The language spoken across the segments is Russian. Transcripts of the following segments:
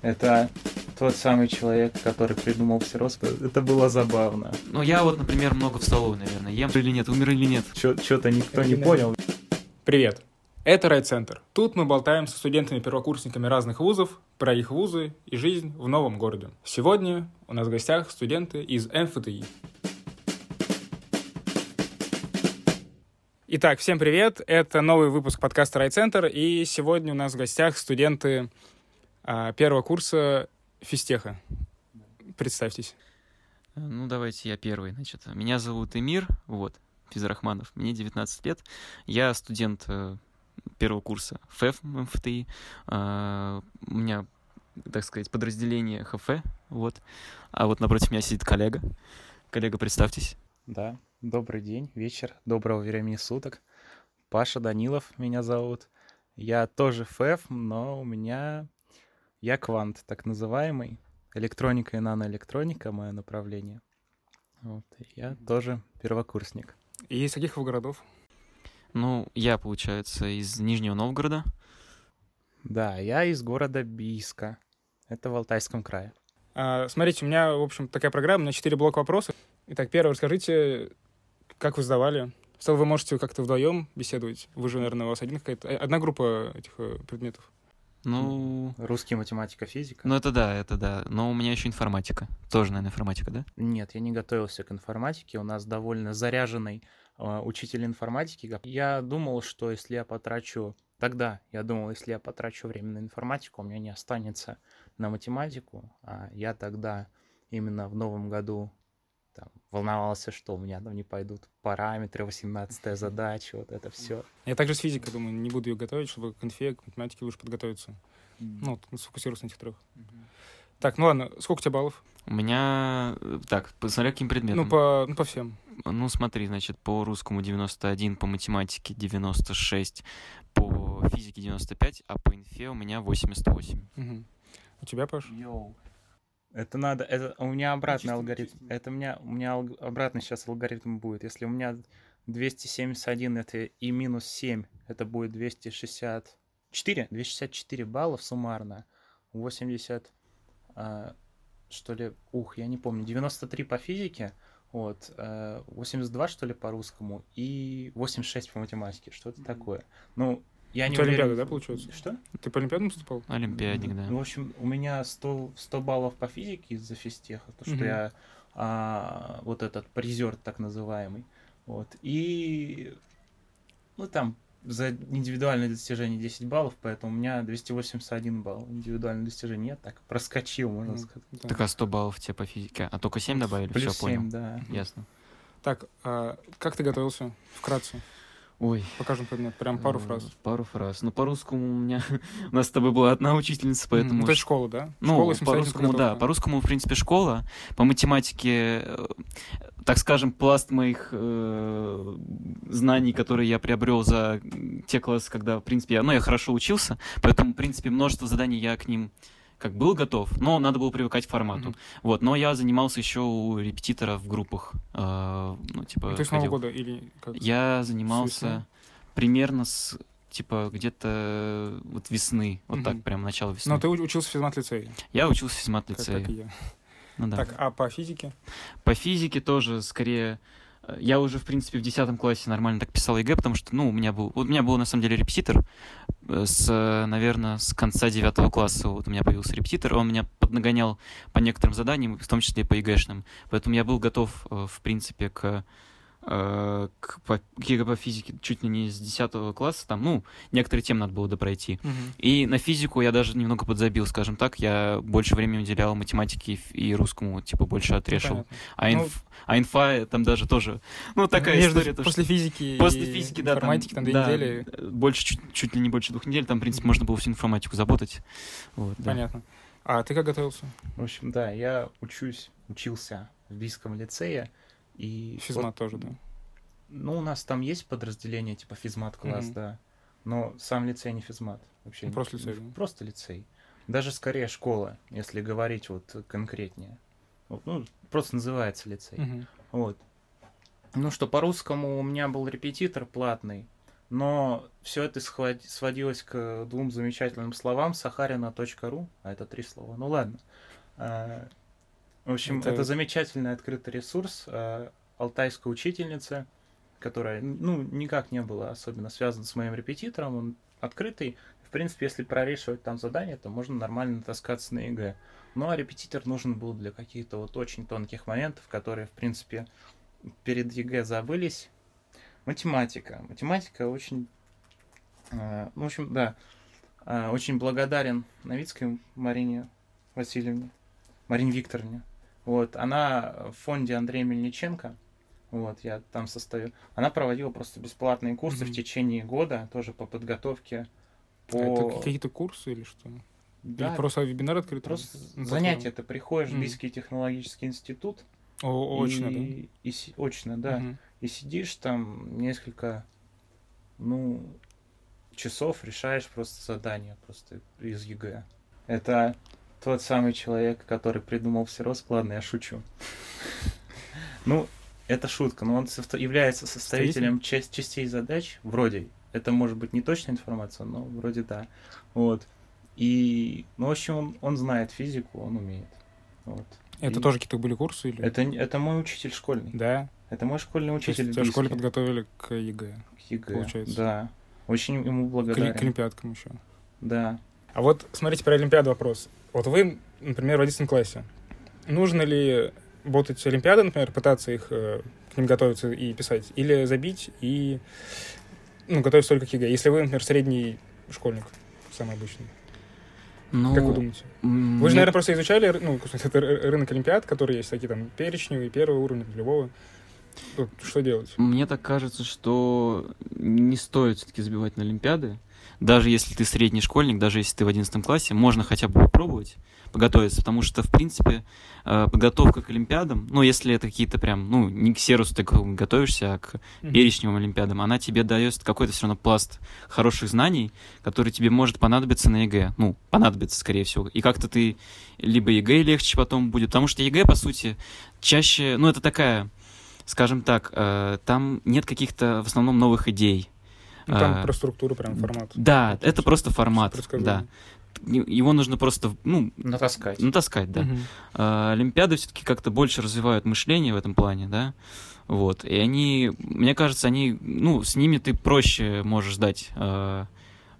Это тот самый человек, который придумал все роспы. Это было забавно. Ну, я вот, например, много в столовой, наверное. Ем или нет, умер или нет. Что-то никто не понял. Привет. Это Райцентр. Тут мы болтаем со студентами-первокурсниками разных вузов про их вузы и жизнь в новом городе. Сегодня у нас в гостях студенты из МФТИ. Итак, всем привет. Это новый выпуск подкаста Райцентр. И сегодня у нас в гостях студенты первого курса физтеха. Представьтесь. Ну, давайте я первый, значит. Меня зовут Эмир, вот, Физрахманов. Мне 19 лет. Я студент э, первого курса ФЭФ МФТИ. А, у меня, так сказать, подразделение ХФ, вот. А вот напротив меня сидит коллега. Коллега, представьтесь. Да, добрый день, вечер, доброго времени суток. Паша Данилов меня зовут. Я тоже ФЭФ, но у меня... Я квант, так называемый. Электроника и наноэлектроника — мое направление. Вот, я тоже первокурсник. И из каких вы городов? Ну, я, получается, из Нижнего Новгорода. Да, я из города Бийска. Это в Алтайском крае. А, смотрите, у меня, в общем, такая программа, у меня четыре блока вопросов. Итак, первый, расскажите, как вы сдавали? Что вы можете как-то вдвоем беседовать? Вы же, наверное, у вас один какая-то... Одна группа этих э, предметов? Ну... Русский, математика, физика. Ну, это да, это да. Но у меня еще информатика. Тоже, наверное, информатика, да? Нет, я не готовился к информатике. У нас довольно заряженный э, учитель информатики. Я думал, что если я потрачу... Тогда я думал, если я потрачу время на информатику, у меня не останется на математику. А я тогда именно в новом году там, волновался, что у меня там не пойдут параметры, 18 задача, вот это все. Я также с физикой думаю, не буду ее готовить, чтобы к конфе, к математике лучше подготовиться. Mm-hmm. Ну, вот, сфокусироваться на этих трех. Mm-hmm. Так, ну ладно, сколько у тебя баллов? У меня... э, Так, посмотря каким предметом. Ну, по, ну, по всем. Ну, смотри, значит, по русскому 91, по математике 96, по физике 95, а по инфе у меня 88. Угу. У тебя, Паш? Йоу. Это надо, это у меня обратный алгоритм. Это у меня, у меня алг, обратный сейчас алгоритм будет. Если у меня 271 это и минус 7, это будет 264, 264 баллов суммарно. 80, а, что ли, ух, я не помню, 93 по физике, вот, 82, что ли, по русскому, и 86 по математике, что-то такое. Ну, я не уверен. Олимпиада, да, получается? Что? Ты по Олимпиадам поступал? Олимпиадник, да. Ну, в общем, у меня 100, 100 баллов по физике из-за физтеха, то, что Мгм. я а, вот этот призер так называемый. Вот. И, ну, там, за индивидуальное достижение 10 баллов, поэтому у меня 281 балл индивидуальное достижение. Я так проскочил, можно Мгм. сказать. Да. Так, а 100 баллов тебе по физике? А только 7 добавили? Плюс Все, понял. 7, да. Ясно. Так, а как ты готовился? Вкратце. Ой, Покажем. Прям пару э, фраз. Пару фраз. Ну, по русскому у меня... У нас с тобой была одна учительница, поэтому... Ну, то есть школа, да? Ну, школа и по самостоятельная русскому, да. подготовка. По русскому, в принципе, школа. По математике, э, так скажем, пласт моих э, знаний, которые я приобрел за те классы, когда, в принципе, я, ну, я хорошо учился, поэтому, в принципе, множество заданий я к ним как был готов, но надо было привыкать к формату. Мгм. Вот, но я занимался еще у репетитора в группах. э, ну, типа, Ну, то есть с Нового ходил. года или как? Я занимался примерно с типа где-то вот весны, вот так Мгм. прям начало весны. Но ты учился в физмат-лицее, Я учился в как, физмат-лицее. как и я. Ну да. Так, а по физике? По физике тоже скорее... Я уже, в принципе, в 10 классе нормально так писал ЕГЭ, потому что, ну, у меня был... У меня был, на самом деле, репетитор э, с, наверное, с конца 9 класса. Вот у меня появился репетитор, он меня поднагонял по некоторым заданиям, в том числе и по ЕГЭшным. Поэтому я был готов, э, в принципе, к э, к, по, к ЕГЭ по физике чуть ли не с 10 класса, там, ну, некоторые темы надо было допройти. И на физику я даже немного подзабил, скажем так. Я больше времени уделял математике и русскому, типа, больше отрешил. Понятно. А, Ну, инф- а инфа там даже тоже... Ну, такая Между- история. то, что После физики После и физики, да, там, информатики там, две да, недели. э, Больше, чуть, чуть ли не больше двух недель. Там, в принципе, можно было всю информатику заботать. Вот, да. Понятно. А ты как готовился? В общем, да, я учусь, учился в Бийском лицее. И Физмат вот, тоже, да? Ну, у нас там есть подразделение типа физмат-класс, Мгм. да. Но сам лицей не физмат. Вообще Ну, не- просто лицей, да? Просто лицей. Даже скорее школа, если говорить вот конкретнее. Вот, Ну, просто называется лицей. Мгм. Вот. Ну что, по-русскому у меня был репетитор платный. но все это сводилось к двум замечательным словам сахарина.ру, а это три слова. Ну ладно. А, в общем, это, это замечательный открытый ресурс а, алтайской учительницы, которая, ну, никак не была особенно связана с моим репетитором, он открытый. В принципе, если прорешивать там задания, то можно нормально таскаться на ЕГЭ. Ну, а репетитор нужен был для каких-то вот очень тонких моментов, которые, в принципе, перед ЕГЭ забылись. Математика. Математика очень... Э, в общем, да, э, очень благодарен Новицкой Марине Васильевне, Марине Викторовне. Вот, она в фонде Андрея Мельниченко, вот, я там состою. Она проводила просто бесплатные курсы mm-hmm. в течение года, тоже по подготовке. По... А это какие-то курсы или что? Да. Или просто вебинар открытый? Просто занятия. Ты приходишь mm-hmm. в Бийский технологический институт. О, очно, и, да? И, и, очно, да. Mm-hmm и сидишь там несколько, ну, часов решаешь просто задание просто из ЕГЭ. Это тот самый человек, который придумал все раскладно, я шучу. Ну, это шутка, но он является составителем частей задач, вроде. Это может быть не точная информация, но вроде да. Вот. И, ну, в общем, он, он знает физику, он умеет. Вот. Это и... тоже какие-то были курсы? Или... Это, это мой учитель школьный. Да? Это мой школьный учитель. То есть, в школе подготовили к ЕГЭ. К ЕГЭ, получается. Да. Очень ему благодарен. К, к Олимпиадкам еще. Да. А вот смотрите про Олимпиаду вопрос. Вот вы, например, в 11 классе. Нужно ли ботать Олимпиады, например, пытаться их э, к ним готовиться и писать, или забить и ну, готовиться только к ЕГЭ, если вы, например, средний школьник, самый обычный? Ну, как вы думаете? Вы же, наверное, просто изучали ну, это рынок Олимпиад, которые есть такие там перечневые, первого уровня, любого. Что делать? Мне так кажется, что не стоит все-таки забивать на Олимпиады. Даже если ты средний школьник, даже если ты в 11 классе, можно хотя бы попробовать подготовиться, потому что, в принципе, э, подготовка к Олимпиадам, ну, если это какие-то прям, ну, не к серусу ты готовишься, а к перечневым Олимпиадам, она тебе дает какой-то все равно пласт хороших знаний, который тебе может понадобиться на ЕГЭ. Ну, понадобится, скорее всего. И как-то ты либо ЕГЭ легче потом будет, потому что ЕГЭ, по сути, чаще, ну, это такая скажем так, э, там нет каких-то в основном новых идей. Ну, там э, про структуру, прям формат. Да, это, это просто формат. Да. Его нужно просто, ну... Натаскать. Натаскать, да. Угу. Э, Олимпиады все-таки как-то больше развивают мышление в этом плане, да. Вот. И они, мне кажется, они, ну, с ними ты проще можешь сдать э, Э,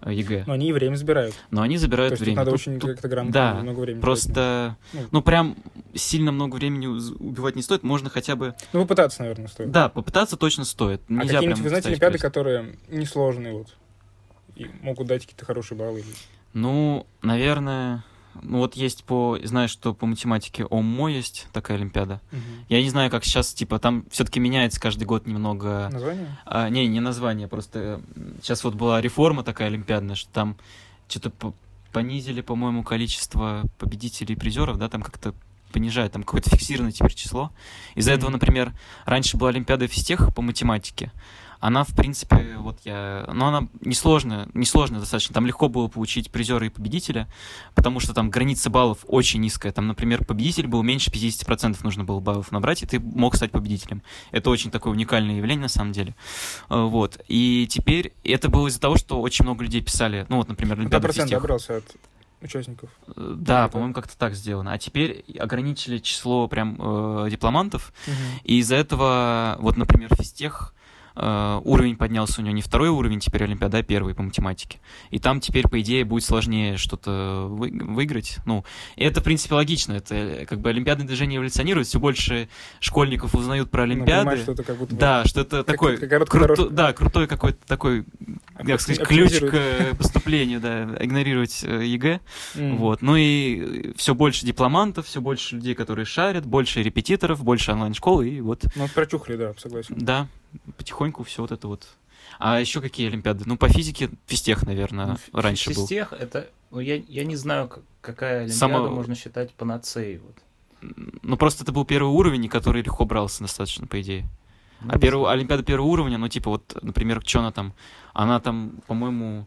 ЕГЭ. Но они и время забирают. Но они забирают То время. надо тут, очень тут, как-то грамотно, да, много времени. Просто, ну, ну, прям сильно много времени убивать не стоит, можно хотя бы... Ну, попытаться, наверное, стоит. Да, попытаться точно стоит. А Нельзя какие-нибудь, вы знаете, олимпиады, которые несложные вот, и могут дать какие-то хорошие баллы? Ну, наверное... Ну вот есть по, знаешь, что по математике ОММО есть такая олимпиада. Угу. Я не знаю, как сейчас, типа, там все-таки меняется каждый год немного. Название? А, не, не название, просто сейчас вот была реформа такая олимпиадная, что там что-то понизили, по-моему, количество победителей и призеров, да, там как-то понижают, там какое-то фиксированное теперь число. Из-за mm-hmm. этого, например, раньше была Олимпиада физтех по математике, она, в принципе, вот я... Ну, она несложная, несложная достаточно. Там легко было получить призера и победителя, потому что там граница баллов очень низкая. Там, например, победитель был меньше 50% нужно было баллов набрать, и ты мог стать победителем. Это очень такое уникальное явление, на самом деле. Э, вот. И теперь это было из-за того, что очень много людей писали, ну, вот, например, Олимпиаду процент набрался от участников. Э, да, это... по-моему, как-то так сделано. А теперь ограничили число прям э, дипломантов, угу. и из-за этого, вот, например, физтех уровень поднялся у него не второй уровень, теперь Олимпиада, а первый по математике. И там теперь, по идее, будет сложнее что-то вы, выиграть. Ну, и это, в принципе, логично. Это э, как бы олимпиадное движение эволюционирует, все больше школьников узнают про Олимпиады. Ну, что это как будто да, что это как, такой как круто, да, крутой какой-то такой, как сказать, ключ к поступлению, да, игнорировать э, ЕГЭ. Mm. Вот. Ну и все больше дипломантов, все больше людей, которые шарят, больше репетиторов, больше онлайн-школы, и вот. Ну, прочухли, да, согласен. Да, потихоньку все вот это вот. А еще какие олимпиады? Ну, по физике физтех, наверное, ну, раньше физтех, был. Физтех, это... Ну, я, я не знаю, какая олимпиада Само... можно считать панацеей. Вот. Ну, просто это был первый уровень, который легко брался достаточно, по идее. Ну, а первый, Олимпиада первого уровня, ну, типа, вот, например, что она там? Она там, по-моему,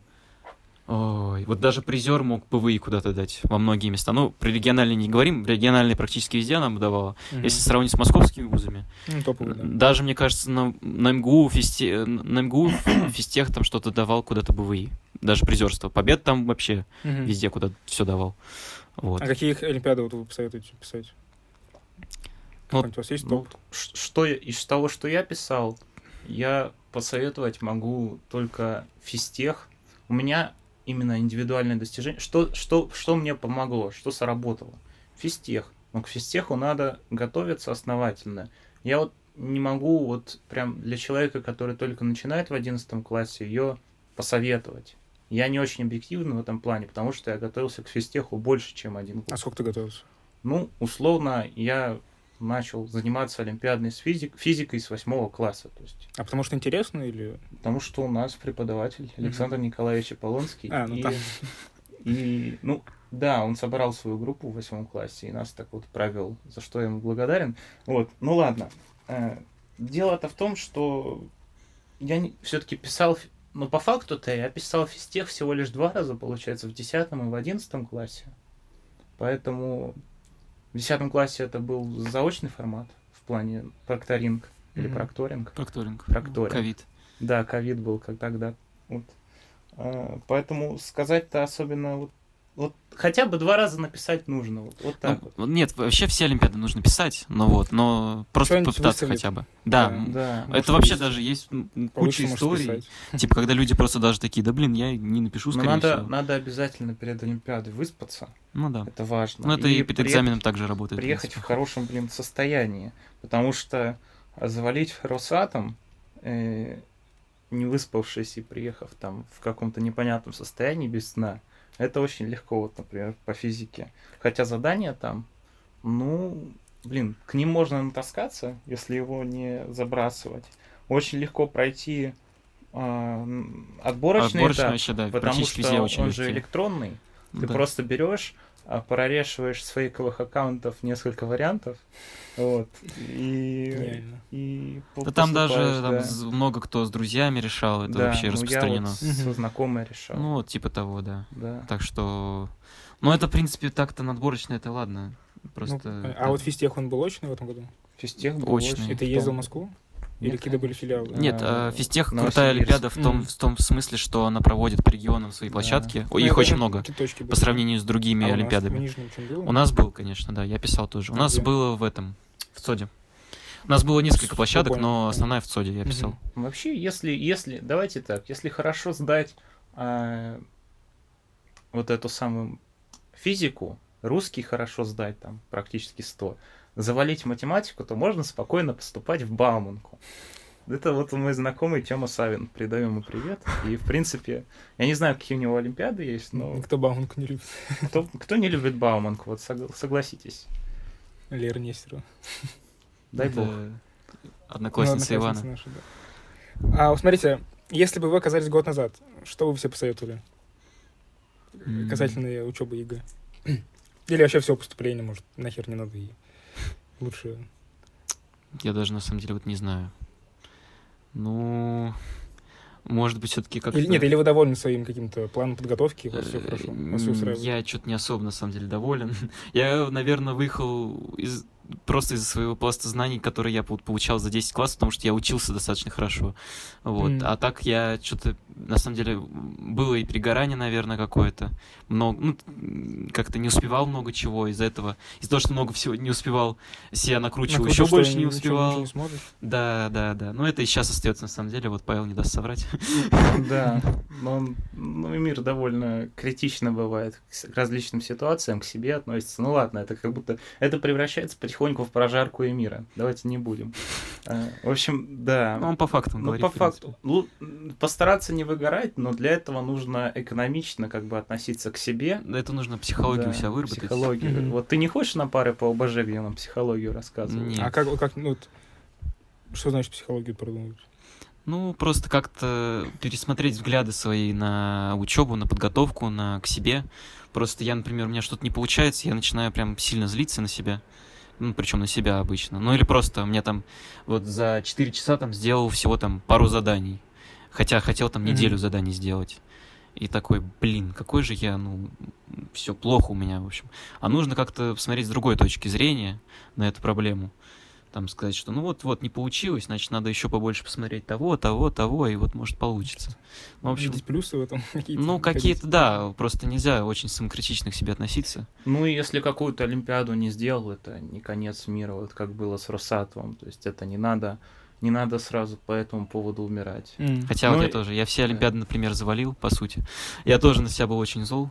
Ой, вот даже призер мог ПВИ куда-то дать во многие места. Ну, про региональные не говорим, региональные практически везде нам давала. Мгм. Если сравнить с московскими вузами, Ну, топовый, да. даже, мне кажется, на, на МГУ, фисте, на МГУ физтех там что-то давал куда-то БВИ. Даже призерство. Побед там вообще Мгм. везде куда все давал. Вот. А какие олимпиады вот вы посоветуете писать? Вот, Какой-нибудь у вас есть Ну, топ? ш- что я- из того, что я писал, я посоветовать могу только физтех. У меня именно индивидуальное достижение. Что, что, что мне помогло, что сработало? Физтех. Но к физтеху надо готовиться основательно. Я вот не могу вот прям для человека, который только начинает в 11 классе, ее посоветовать. Я не очень объективен в этом плане, потому что я готовился к физтеху больше, чем один год. А сколько ты готовился? Ну, условно, я начал заниматься олимпиадной физик, физикой с восьмого класса. То есть, А потому что интересно или... потому что у нас преподаватель Александр Николаевич Аполлонский. А, ну и, там. и, ну, да, он собрал свою группу в восьмом классе и нас так вот провел, за что я ему благодарен. Вот, ну ладно. Э, Дело-то в том, что я все-таки писал, но по факту-то я писал физтех всего лишь два раза, получается, в десятом и в одиннадцатом классе. Поэтому в десятом классе это был заочный формат в плане прокторинг или Мгм. прокторинг. Прокторинг. Прокторинг. Ковид. Да, ковид был как тогда. Вот. А, Поэтому сказать-то особенно вот, вот хотя бы два раза написать нужно. Вот, вот так Ну, вот. Нет, вообще все Олимпиады нужно писать, но вот, но просто Что-нибудь попытаться выставить. хотя бы. Да, Да. Да. Может, это вообще есть. даже есть куча историй. Типа, когда люди просто даже такие, да блин, я не напишу, Но скорее надо, всего. надо обязательно перед Олимпиадой выспаться. Ну да. Это важно. Ну это и, перед приехать- экзаменом также работает. в приехать в принципе. хорошем, блин, состоянии. Потому что завалить Росатом, э, не выспавшись и приехав там в каком-то непонятном состоянии без сна, это очень легко, вот, например, по физике. Хотя задание там, ну, блин, к ним можно натаскаться, если его не забрасывать. Очень легко пройти м, отборочный Отборочный этап, вообще, да, потому что он же легкие. электронный. Ты Да. просто берешь, прорешиваешь с фейковых аккаунтов несколько вариантов, вот, и, и Да там даже там да. з- много кто с друзьями решал, это Да, вообще ну, распространено. Я вот со Мгм. знакомой решал. Ну, вот типа того, да. да. Так что... Ну, это, в принципе, так-то надборочно, это ладно. Ну, Просто... а вот физтех он был очный в этом году? Физтех был Очный. очень И ты ездил в Москву? Или какие-то были филиалы? Нет, А, а, физтех Новосибирск. крутая олимпиада в том, Мгм. в том смысле, что она проводит по регионам свои Да. площадки. Ну, Их это очень много по сравнению с другими А у нас в олимпиадами. Нижнем? У нас был, конечно, да, я писал тоже. У нас где? было в этом, в ЦОДе. У нас было несколько площадок, но основная в ЦОДе я писал. Вообще, если, если, давайте так, если хорошо сдать а, вот эту самую физику, русский хорошо сдать, там, практически 100, завалить математику, то можно спокойно поступать в Бауманку. Это вот мой знакомый Тёма Савин, передаю ему привет. И, в принципе, я не знаю, какие у него олимпиады есть, но Никто Бауманку не любит. кто, кто не любит Бауманку, вот согла- согласитесь. Лера Нестерова. Дай Это бог. Одноклассница Ну, Ивана. одноклассница наша, да. А вот смотрите, если бы вы оказались год назад, что вы все посоветовали М. касательно учебы ЕГЭ? Или вообще все поступление, может, нахер не надо и лучше... Я даже на самом деле вот не знаю. Ну, может быть, все-таки как-то... Или, нет, или вы довольны своим каким-то планом подготовки, у вас все Э, хорошо, у вас устраивает? Я что-то не особо, на самом деле, доволен. Я, наверное, выехал из просто из-за своего пласта знаний, которые я получал за 10 классов, потому что я учился достаточно хорошо. Вот. Мгм. А так я что-то, на самом деле, было и перегорание, наверное, какое-то. Много, ну, как-то не успевал много чего из-за этого. Из-за того, что много всего не успевал, себя накручивал, еще больше не успевал. не сможешь? Да, да, да. Ну, это и сейчас остается, на самом деле. Вот Павел не даст соврать. Да, но ну, мир довольно критично бывает к различным ситуациям, к себе относится. Ну ладно, это как будто это превращается потихоньку в прожарку и мира. Давайте не будем. А, В общем, да. Ну, он по факту Ну, говорит. по факту. М, Постараться не выгорать, но для этого нужно экономично как бы относиться к себе. Да, Это нужно психологию Да, себя выработать. Психологию. Мгм. Вот ты не хочешь на пары по ОБЖ, где нам психологию рассказывают? Нет. А как, как, ну, вот, что значит психологию продумывать? Ну, просто как-то пересмотреть взгляды свои на учебу, на подготовку, на к себе. Просто я, например, у меня что-то не получается, я начинаю прям сильно злиться на себя. Ну, причем на себя обычно. Ну, или просто мне там вот за 4 часа там сделал всего там пару заданий. Хотя хотел там неделю заданий сделать. и такой, блин, какой же я, ну, все плохо у меня, в общем. А нужно как-то посмотреть с другой точки зрения на эту проблему. Там сказать, что ну вот, вот не получилось, значит, надо еще побольше посмотреть того, того, того, и вот может получится. Ну, в общем, Видеть плюсы в этом какие-то. Ну, какие-то, да, просто нельзя очень самокритично к себе относиться. Ну, и если какую-то Олимпиаду не сделал, это не конец мира, вот как было с Росатовым. То есть это не надо не надо сразу по этому поводу умирать. Mm. Хотя ну, вот я тоже, я все Олимпиады, например, завалил, по сути. Я тоже на себя был очень зол.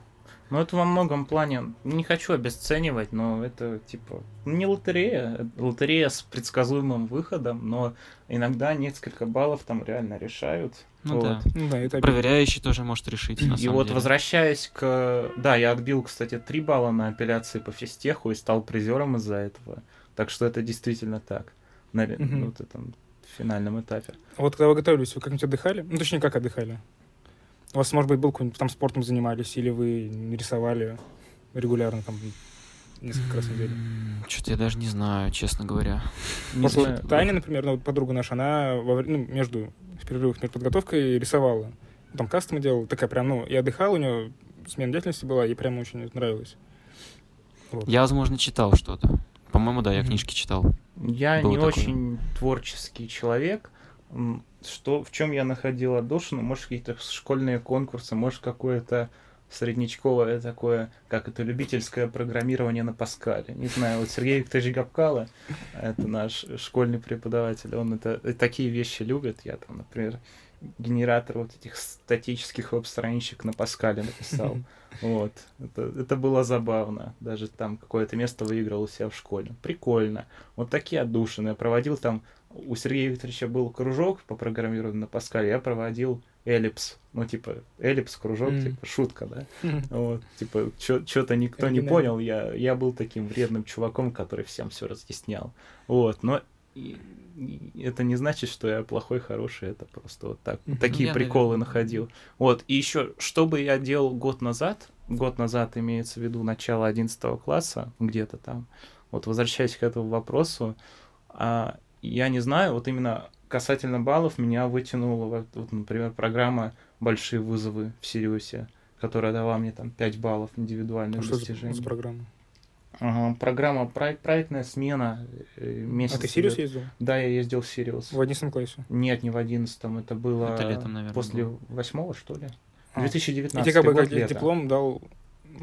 Ну, это во многом плане, не хочу обесценивать, но это, типа, не лотерея, лотерея с предсказуемым выходом, но иногда несколько баллов там реально решают. Ну вот. да. Ну, да это Проверяющий тоже может решить, на И вот деле. возвращаясь к... Да, я отбил, кстати, 3 балла на апелляции по физтеху и стал призером из-за этого. Так что это действительно так. На угу. вот этом финальном этапе. А вот когда вы готовились, вы как-нибудь отдыхали? Ну, точнее, как отдыхали? У вас, может быть, был какой-нибудь там спортом занимались, или вы рисовали регулярно там несколько раз в неделю? Что-то я даже не знаю, честно говоря. Знаю. Таня, например, ну, подруга наша, она во, ну, между в перерывах между подготовкой рисовала. Там кастомы делала, такая прям, ну, и отдыхала, у нее смена деятельности была, ей прям очень нравилось. Вот. Я, возможно, читал что-то. По-моему, да, я mm-hmm. книжки читал. Я Было не такое. очень творческий человек, что, в чем я находил отдушину, может, какие-то школьные конкурсы, может, какое-то среднечковое такое, как это, любительское программирование на Паскале. Не знаю, вот Сергей Викторович Габкало, это наш школьный преподаватель, он это, такие вещи любит. Я там, например, генератор вот этих статических веб-страничек на Паскале написал. Вот. Это, это было забавно. Даже там какое-то место выиграл у себя в школе. Прикольно. Вот такие отдушины. Я проводил там... У Сергея Викторовича был кружок по программированию на Паскале. Я проводил эллипс. Ну, типа, эллипс, кружок, mm. типа, шутка, да? Mm. Вот, типа, что-то никто не понял. Я, я был таким вредным чуваком, который всем все разъяснял. Вот, но это не значит, что я плохой, хороший, это просто вот так. Mm-hmm. Такие я, приколы наверное. находил. Вот, и еще, что бы я делал год назад, год назад имеется в виду начало 11 класса, где-то там, вот возвращаясь к этому вопросу, а, я не знаю, вот именно касательно баллов меня вытянула, вот, вот, например, программа «Большие вызовы» в Сириусе, которая дала мне там 5 баллов индивидуальных а достижений. Что за программа? Ага, программа проект, проектная смена э, месяц. А ты Сириус ездил? Да, я ездил в Сириус. В 11 классе? Нет, не в 11 это было это летом, наверное, после восьмого, что ли? А. 2019 И тебе как бы как диплом дал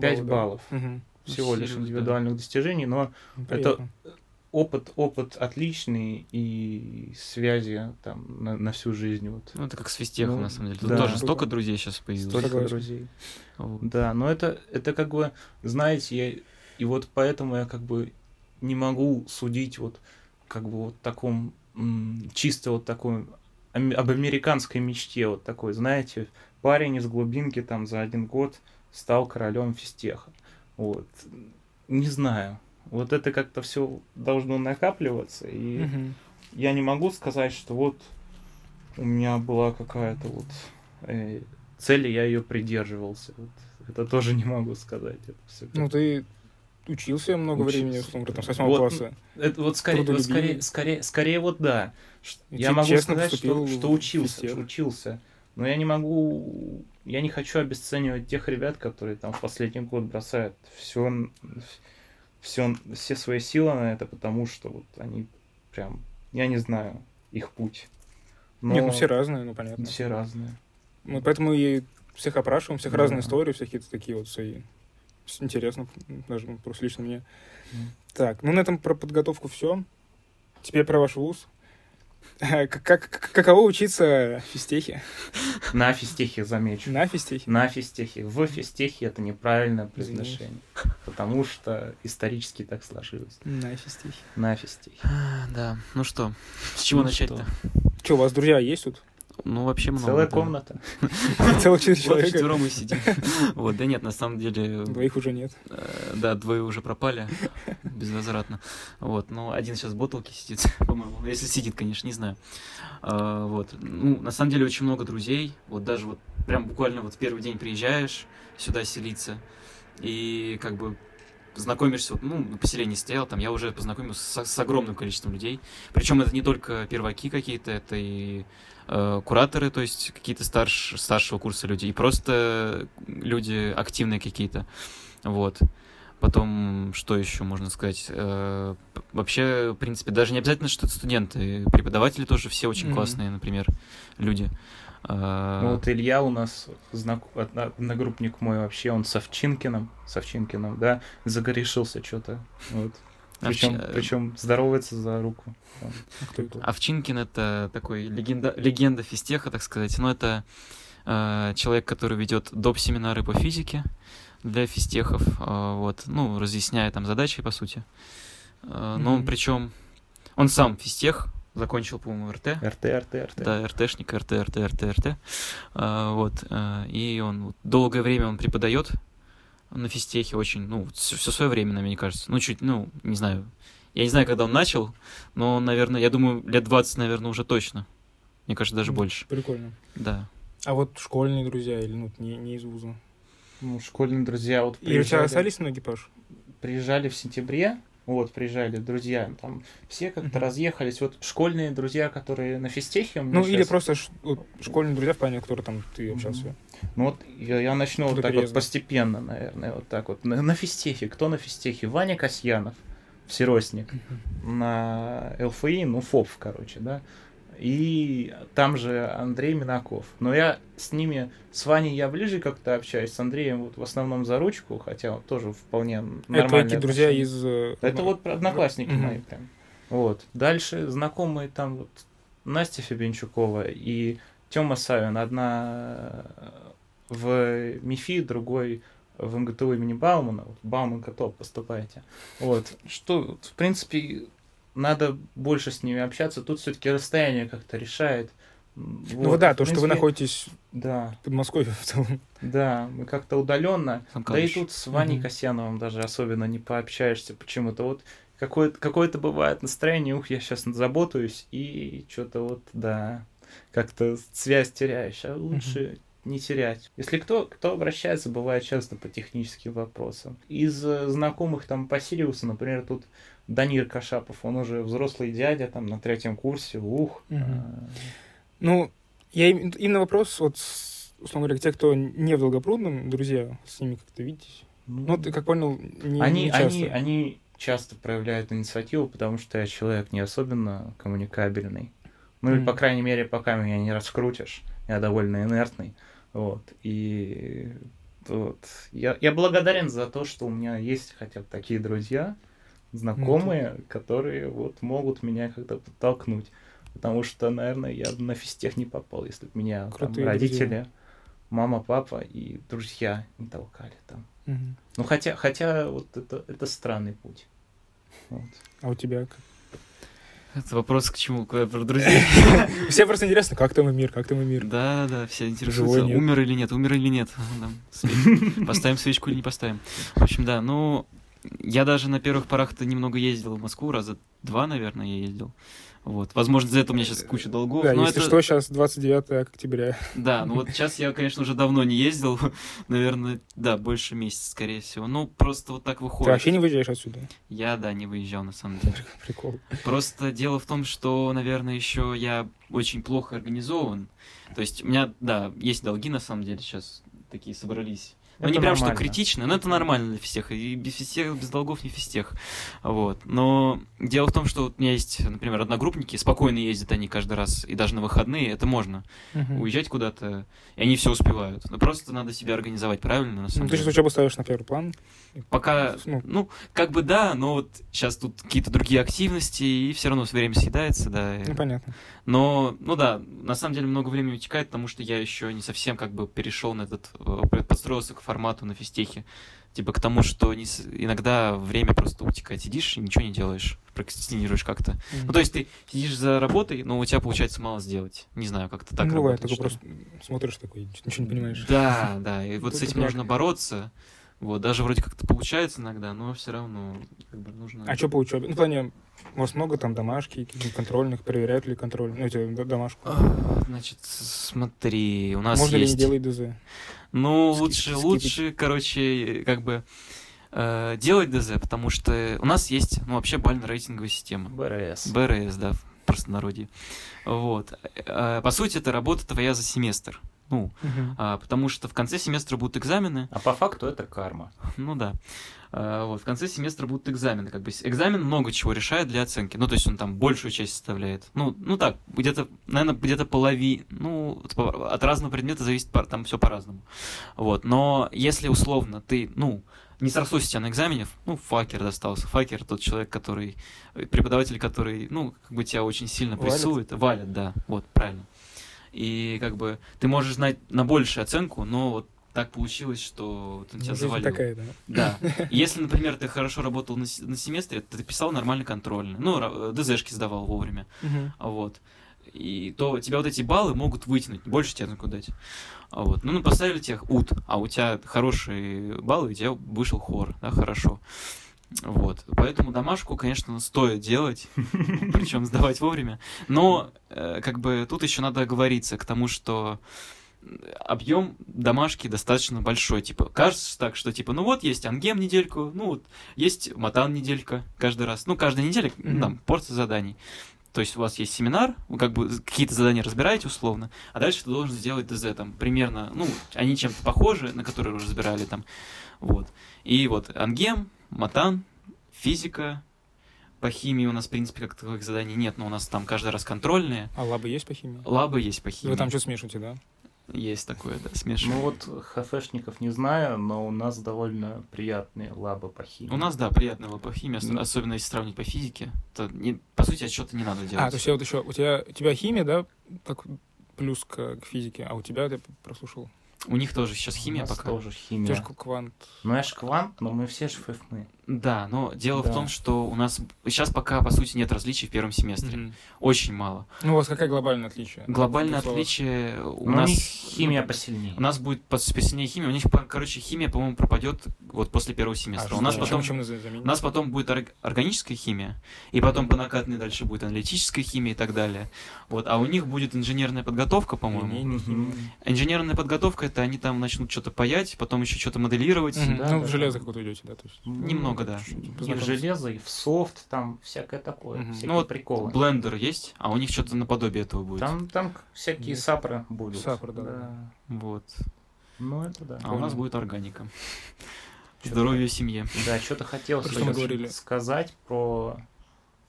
5 баллов. Угу. Всего Сириус, лишь индивидуальных да. достижений, но Приятно. это опыт, опыт отличный и связи там на, на всю жизнь. Вот. Ну, это как с физтехом, ну, на самом деле. Тут да. тоже столько друзей сейчас появилось. Столько друзей. Вот. Да, но это, это как бы, знаете, я и вот поэтому я как бы не могу судить вот как бы вот таком чисто вот такой об американской мечте вот такой, знаете, парень из глубинки там за один год стал королем физтеха. Вот. Не знаю. Вот это как-то все должно накапливаться. И угу. я не могу сказать, что вот у меня была какая-то вот э, цель, и я ее придерживался. Вот. Это тоже не могу сказать. Это все ну, ты учился много учился. времени, условно там, с восьмого вот, класса. Это вот скорее, вот скорее, скорее, скорее вот да. И я могу сказать, что, что учился, что учился. Но я не могу, я не хочу обесценивать тех ребят, которые там в последний год бросают все, все, все свои силы на это, потому что вот они прям, я не знаю, их путь. Но Нет, ну все разные, ну понятно. Все разные. Мы поэтому и всех опрашиваем, всех да. разные истории, всякие какие-то такие вот свои интересно, даже просто лично мне. Mm. Так, ну на этом про подготовку все. Теперь про ваш вуз. Как, как, каково учиться физтехе? На физтехе, замечу. На физтехе? На физтехе. В физтехе это неправильное произношение. Потому что исторически так сложилось. На физтехе. На физтехе. А, да. Ну что, с чего ну начать-то? Что, у вас друзья есть тут? Ну, вообще много. Целая да. комната. Целых четыре человека. четвером мы сидим. Вот, да нет, на самом деле... Двоих уже нет. Э, да, двое уже пропали безвозвратно. Вот, но один сейчас в ботолке сидит, по-моему. Если сидит, конечно, не знаю. А, вот, ну, на самом деле очень много друзей. Вот даже вот прям буквально вот в первый день приезжаешь сюда селиться, и как бы знакомишься, вот, ну, на поселении стоял, там я уже познакомился с, с огромным количеством людей. Причем это не только перваки какие-то, это и э, кураторы, то есть какие-то старш, старшего курса люди, и просто люди активные какие-то. Вот. Потом, что еще можно сказать? Э, вообще, в принципе, даже не обязательно, что это студенты. Преподаватели тоже все очень Мгм. классные, например, люди. Э, Ну, вот Илья у нас, знак... одногруппник мой вообще, он с Овчинкиным, с Овчинкиным, да, загорешился что-то. Вот. Причем, Овчи- причем здоровается за руку. Овчинкин это такой легенда, легенда физтеха, так сказать. Но это э, человек, который ведет доп. семинары по физике для физтехов. э, вот, ну, разъясняя там задачи, по сути. Э, но он Мгм. причем, он сам физтех, закончил, по-моему, РТ. РТ, РТ, РТ. Да, РТшник, РТ, РТ, РТ, РТ. А, вот. а, и он долгое время он преподает на физтехе очень, ну, все, свое время, мне кажется. Ну, чуть, ну, не знаю. Я не знаю, когда он начал, но, наверное, я думаю, лет 20, наверное, уже точно. Мне кажется, даже больше. Прикольно. Да. А вот школьные друзья или ну, не, не из вуза? Ну, школьные друзья вот И у тебя приезжали, остались многие, Паш? приезжали в сентябре, вот, приезжали друзья, там все как-то Мгм. разъехались. Вот школьные друзья, которые на физтехе Ну, или щас- просто ш- вот школьные друзья, в плане, которые там ты общался. Ну вот я, я начну вот До так переезда. вот постепенно, наверное, вот так вот. На, на физтехе. Кто на физтехе? Ваня Касьянов, всеростник. На ЛФИ, ну, ФОП, короче, да. И там же Андрей Минаков. Но я с ними, с Ваней я ближе как-то общаюсь, с Андреем вот в основном за ручку, хотя он тоже вполне нормальные Это какие друзья из... э, Это ну, вот одноклассники Мгм. мои прям. Вот. Дальше знакомые там вот Настя Фебенчукова и Тёма Савин. Одна в МИФИ, другой в МГТУ имени Баумана. Вот, Бауманка топ, поступайте. Вот. Что, в принципе, надо больше с ними общаться. Тут все-таки расстояние как-то решает. Ну вот да, в то, что вы находитесь Да, в Подмосковье в целом. да, мы как-то удаленно. Да и тут с Ваней Мгм. Касьяновым даже особенно не пообщаешься почему-то. Вот какое-то, какое-то бывает настроение, ух, я сейчас заботаюсь, и что-то вот, да, как-то связь теряешь, а лучше не терять. Если кто, кто обращается, бывает часто по техническим вопросам. Из э, знакомых там по Сириусу, например, тут Данир Кашапов, он уже взрослый дядя, там на третьем курсе, ух. А, Ну, я им- именно вопрос, вот, условно говоря, те, кто не в Долгопрудном, друзья, с ними как-то видитесь? Ну, ты, как понял, не, они, не часто. они, они часто проявляют инициативу, потому что я человек не особенно коммуникабельный. Ну, или, Мгм. по крайней мере, пока меня не раскрутишь. Я довольно инертный. Вот. И вот. Я, я благодарен за то, что у меня есть хотя бы такие друзья, знакомые, которые вот могут меня как-то подтолкнуть. Потому что, наверное, я бы на физтех не попал, если бы меня там, родители, друзья. мама, папа и друзья не толкали там. Мгм. Ну, хотя, хотя вот это, это странный путь. Вот. А у тебя как? Это вопрос к чему? Куда про друзей? Все просто интересно, как там и мир, как там и мир. Да, да, все интересуются, умер или нет, умер или нет. Поставим свечку или не поставим. В общем, да, ну, я даже на первых порах-то немного ездил в Москву, раза два, наверное, я ездил. Вот. Возможно, за это у меня сейчас куча долгов. Да, но если это... что, сейчас 29 октября. Да, ну вот сейчас я, конечно, уже давно не ездил. Наверное, да, больше месяца, скорее всего. Ну, просто вот так Ты выходит. вообще не выезжаешь отсюда? Я, да, не выезжал, на самом деле. Прикол. Просто дело в том, что, наверное, еще я очень плохо организован. То есть у меня, да, есть долги, на самом деле, сейчас такие собрались. Ну, Это не прям что нормально. критично, но это нормально для всех. И без всех, без долгов не физтех. Вот. Но дело в том, что вот у меня есть, например, одногруппники, спокойно ездят они каждый раз, и даже на выходные это можно. Мгм. Уезжать куда-то, и они все успевают. Но просто надо себя организовать правильно, на самом Ну, ты сейчас деле. учебу ставишь на первый план. Пока, Ну, ну, как бы да, но вот сейчас тут какие-то другие активности, и все равно время съедается, да. и- ну, понятно. но, ну да, на самом деле много времени утекает, потому что я еще не совсем как бы перешел на этот, э, подстроился к формату на физтехе. Типа к тому, что не иногда время просто утекает. Сидишь и ничего не делаешь, прокрастинируешь как-то. Ну, то есть ты сидишь за работой, но у тебя получается мало сделать. Не знаю, как-то так ну, бывает, работает, такой ли. просто смотришь такой, ничего не понимаешь. Да, да, и вот с этим нужно бороться. Вот, даже вроде как-то получается иногда, но все равно как бы нужно... А что по учебе? Ну, в плане, у вас много там домашки, контрольных, проверяют ли контроль, ну, эти домашку. Значит, смотри, у нас Можно есть... ли не делать ДЗ? Ну, Скип- лучше, скипить. лучше, короче, как бы э, делать ДЗ, потому что у нас есть, ну, вообще бально-рейтинговая система. БРС. БРС, да, в простонародье. Вот. Э, По сути, это работа твоя за семестр. Ну, Мгм. а, потому что в конце семестра будут экзамены, А по факту это карма. ну да. А, Вот, в конце семестра будут экзамены. Как бы экзамен много чего решает для оценки. Ну, то есть он там большую часть составляет. Ну, ну так, где-то, наверное, где-то половина. Ну, от разного предмета зависит, там все по-разному. Вот. Но если условно ты, ну, не срослось у тебя на экзамене, ну, факер достался. Факер тот человек, который, э, преподаватель, который, ну, как бы тебя очень сильно Валит? прессует. Валит, да, вот, правильно. И как бы ты можешь знать на большую оценку, но вот так получилось, что он тебя завалил. такая, да. Да. Если, например, ты хорошо работал на, на семестре, ты писал нормально контрольный. Ну, ра- ДЗшки сдавал вовремя. А Вот. И то тебя вот эти баллы могут вытянуть, больше тебе некуда дать. А вот. Ну, ну, поставили тебе ут, а у тебя хорошие баллы, и у тебя вышел хор, да, хорошо. Вот. Поэтому домашку, конечно, стоит делать, причем сдавать вовремя. Но, э, как бы, тут еще надо оговориться к тому, что объем домашки достаточно большой. Типа, кажется так, что типа, ну вот есть ангем недельку, ну вот есть матан неделька каждый раз. Ну, каждая неделя, Мгм. там, порция заданий. То есть у вас есть семинар, вы как бы какие-то задания разбираете условно, а дальше ты должен сделать ДЗ там примерно, ну, они чем-то похожи, на которые уже разбирали там, вот. И вот ангем, матан, физика, по химии у нас, в принципе, как таковых заданий нет, но у нас там каждый раз контрольные, А лабы есть по химии? лабы есть по химии. Вы там что смешиваете, да? Есть такое, да, смешивание. Ну вот ХФшников не знаю, но у нас довольно приятные лабы по химии. У нас, да, приятная лаб по химии, Ну. особенно если сравнить по физике, то, не- по сути, отчета не надо делать. А, то есть я вот еще, у тебя, у тебя химия, да, так плюс к, к физике, а у тебя, я прослушал, У них тоже сейчас У химия нас пока. тоже у химия. же квант. Ну я ж квант, но мы все же фэфны. Да, но дело Да. в том, что у нас сейчас пока, по сути, нет различий в первом семестре. Мгм. Очень мало. Ну, у вас какое глобальное отличие? Глобальное отличие у Но у нас... них химия посильнее. У нас будет по- посильнее химия. У них, короче, химия, по-моему, пропадет вот после первого А, семестра. что у нас значит? потом... Чем мы заменим? У нас потом будет орг- органическая химия, и потом по накатной дальше будет аналитическая химия и так далее. Вот, а у них будет инженерная подготовка, по-моему. Химия. Инженерная подготовка это они там начнут что-то паять, потом еще что-то моделировать. Мгм. Да, Ну, да, в железо да. какое-то идете, да? То есть, Немного, да. чуть-чуть И в железо, и в софт, там всякое такое, Мгм. всякие Ну вот приколы. Блендер есть, а у них что-то наподобие этого будет. Там, там всякие Есть. сапры будут. Сапры, да, да. Вот. Ну это да. А у нас Понял. будет органика. Здоровье семье. Да, что-то хотел сказать про,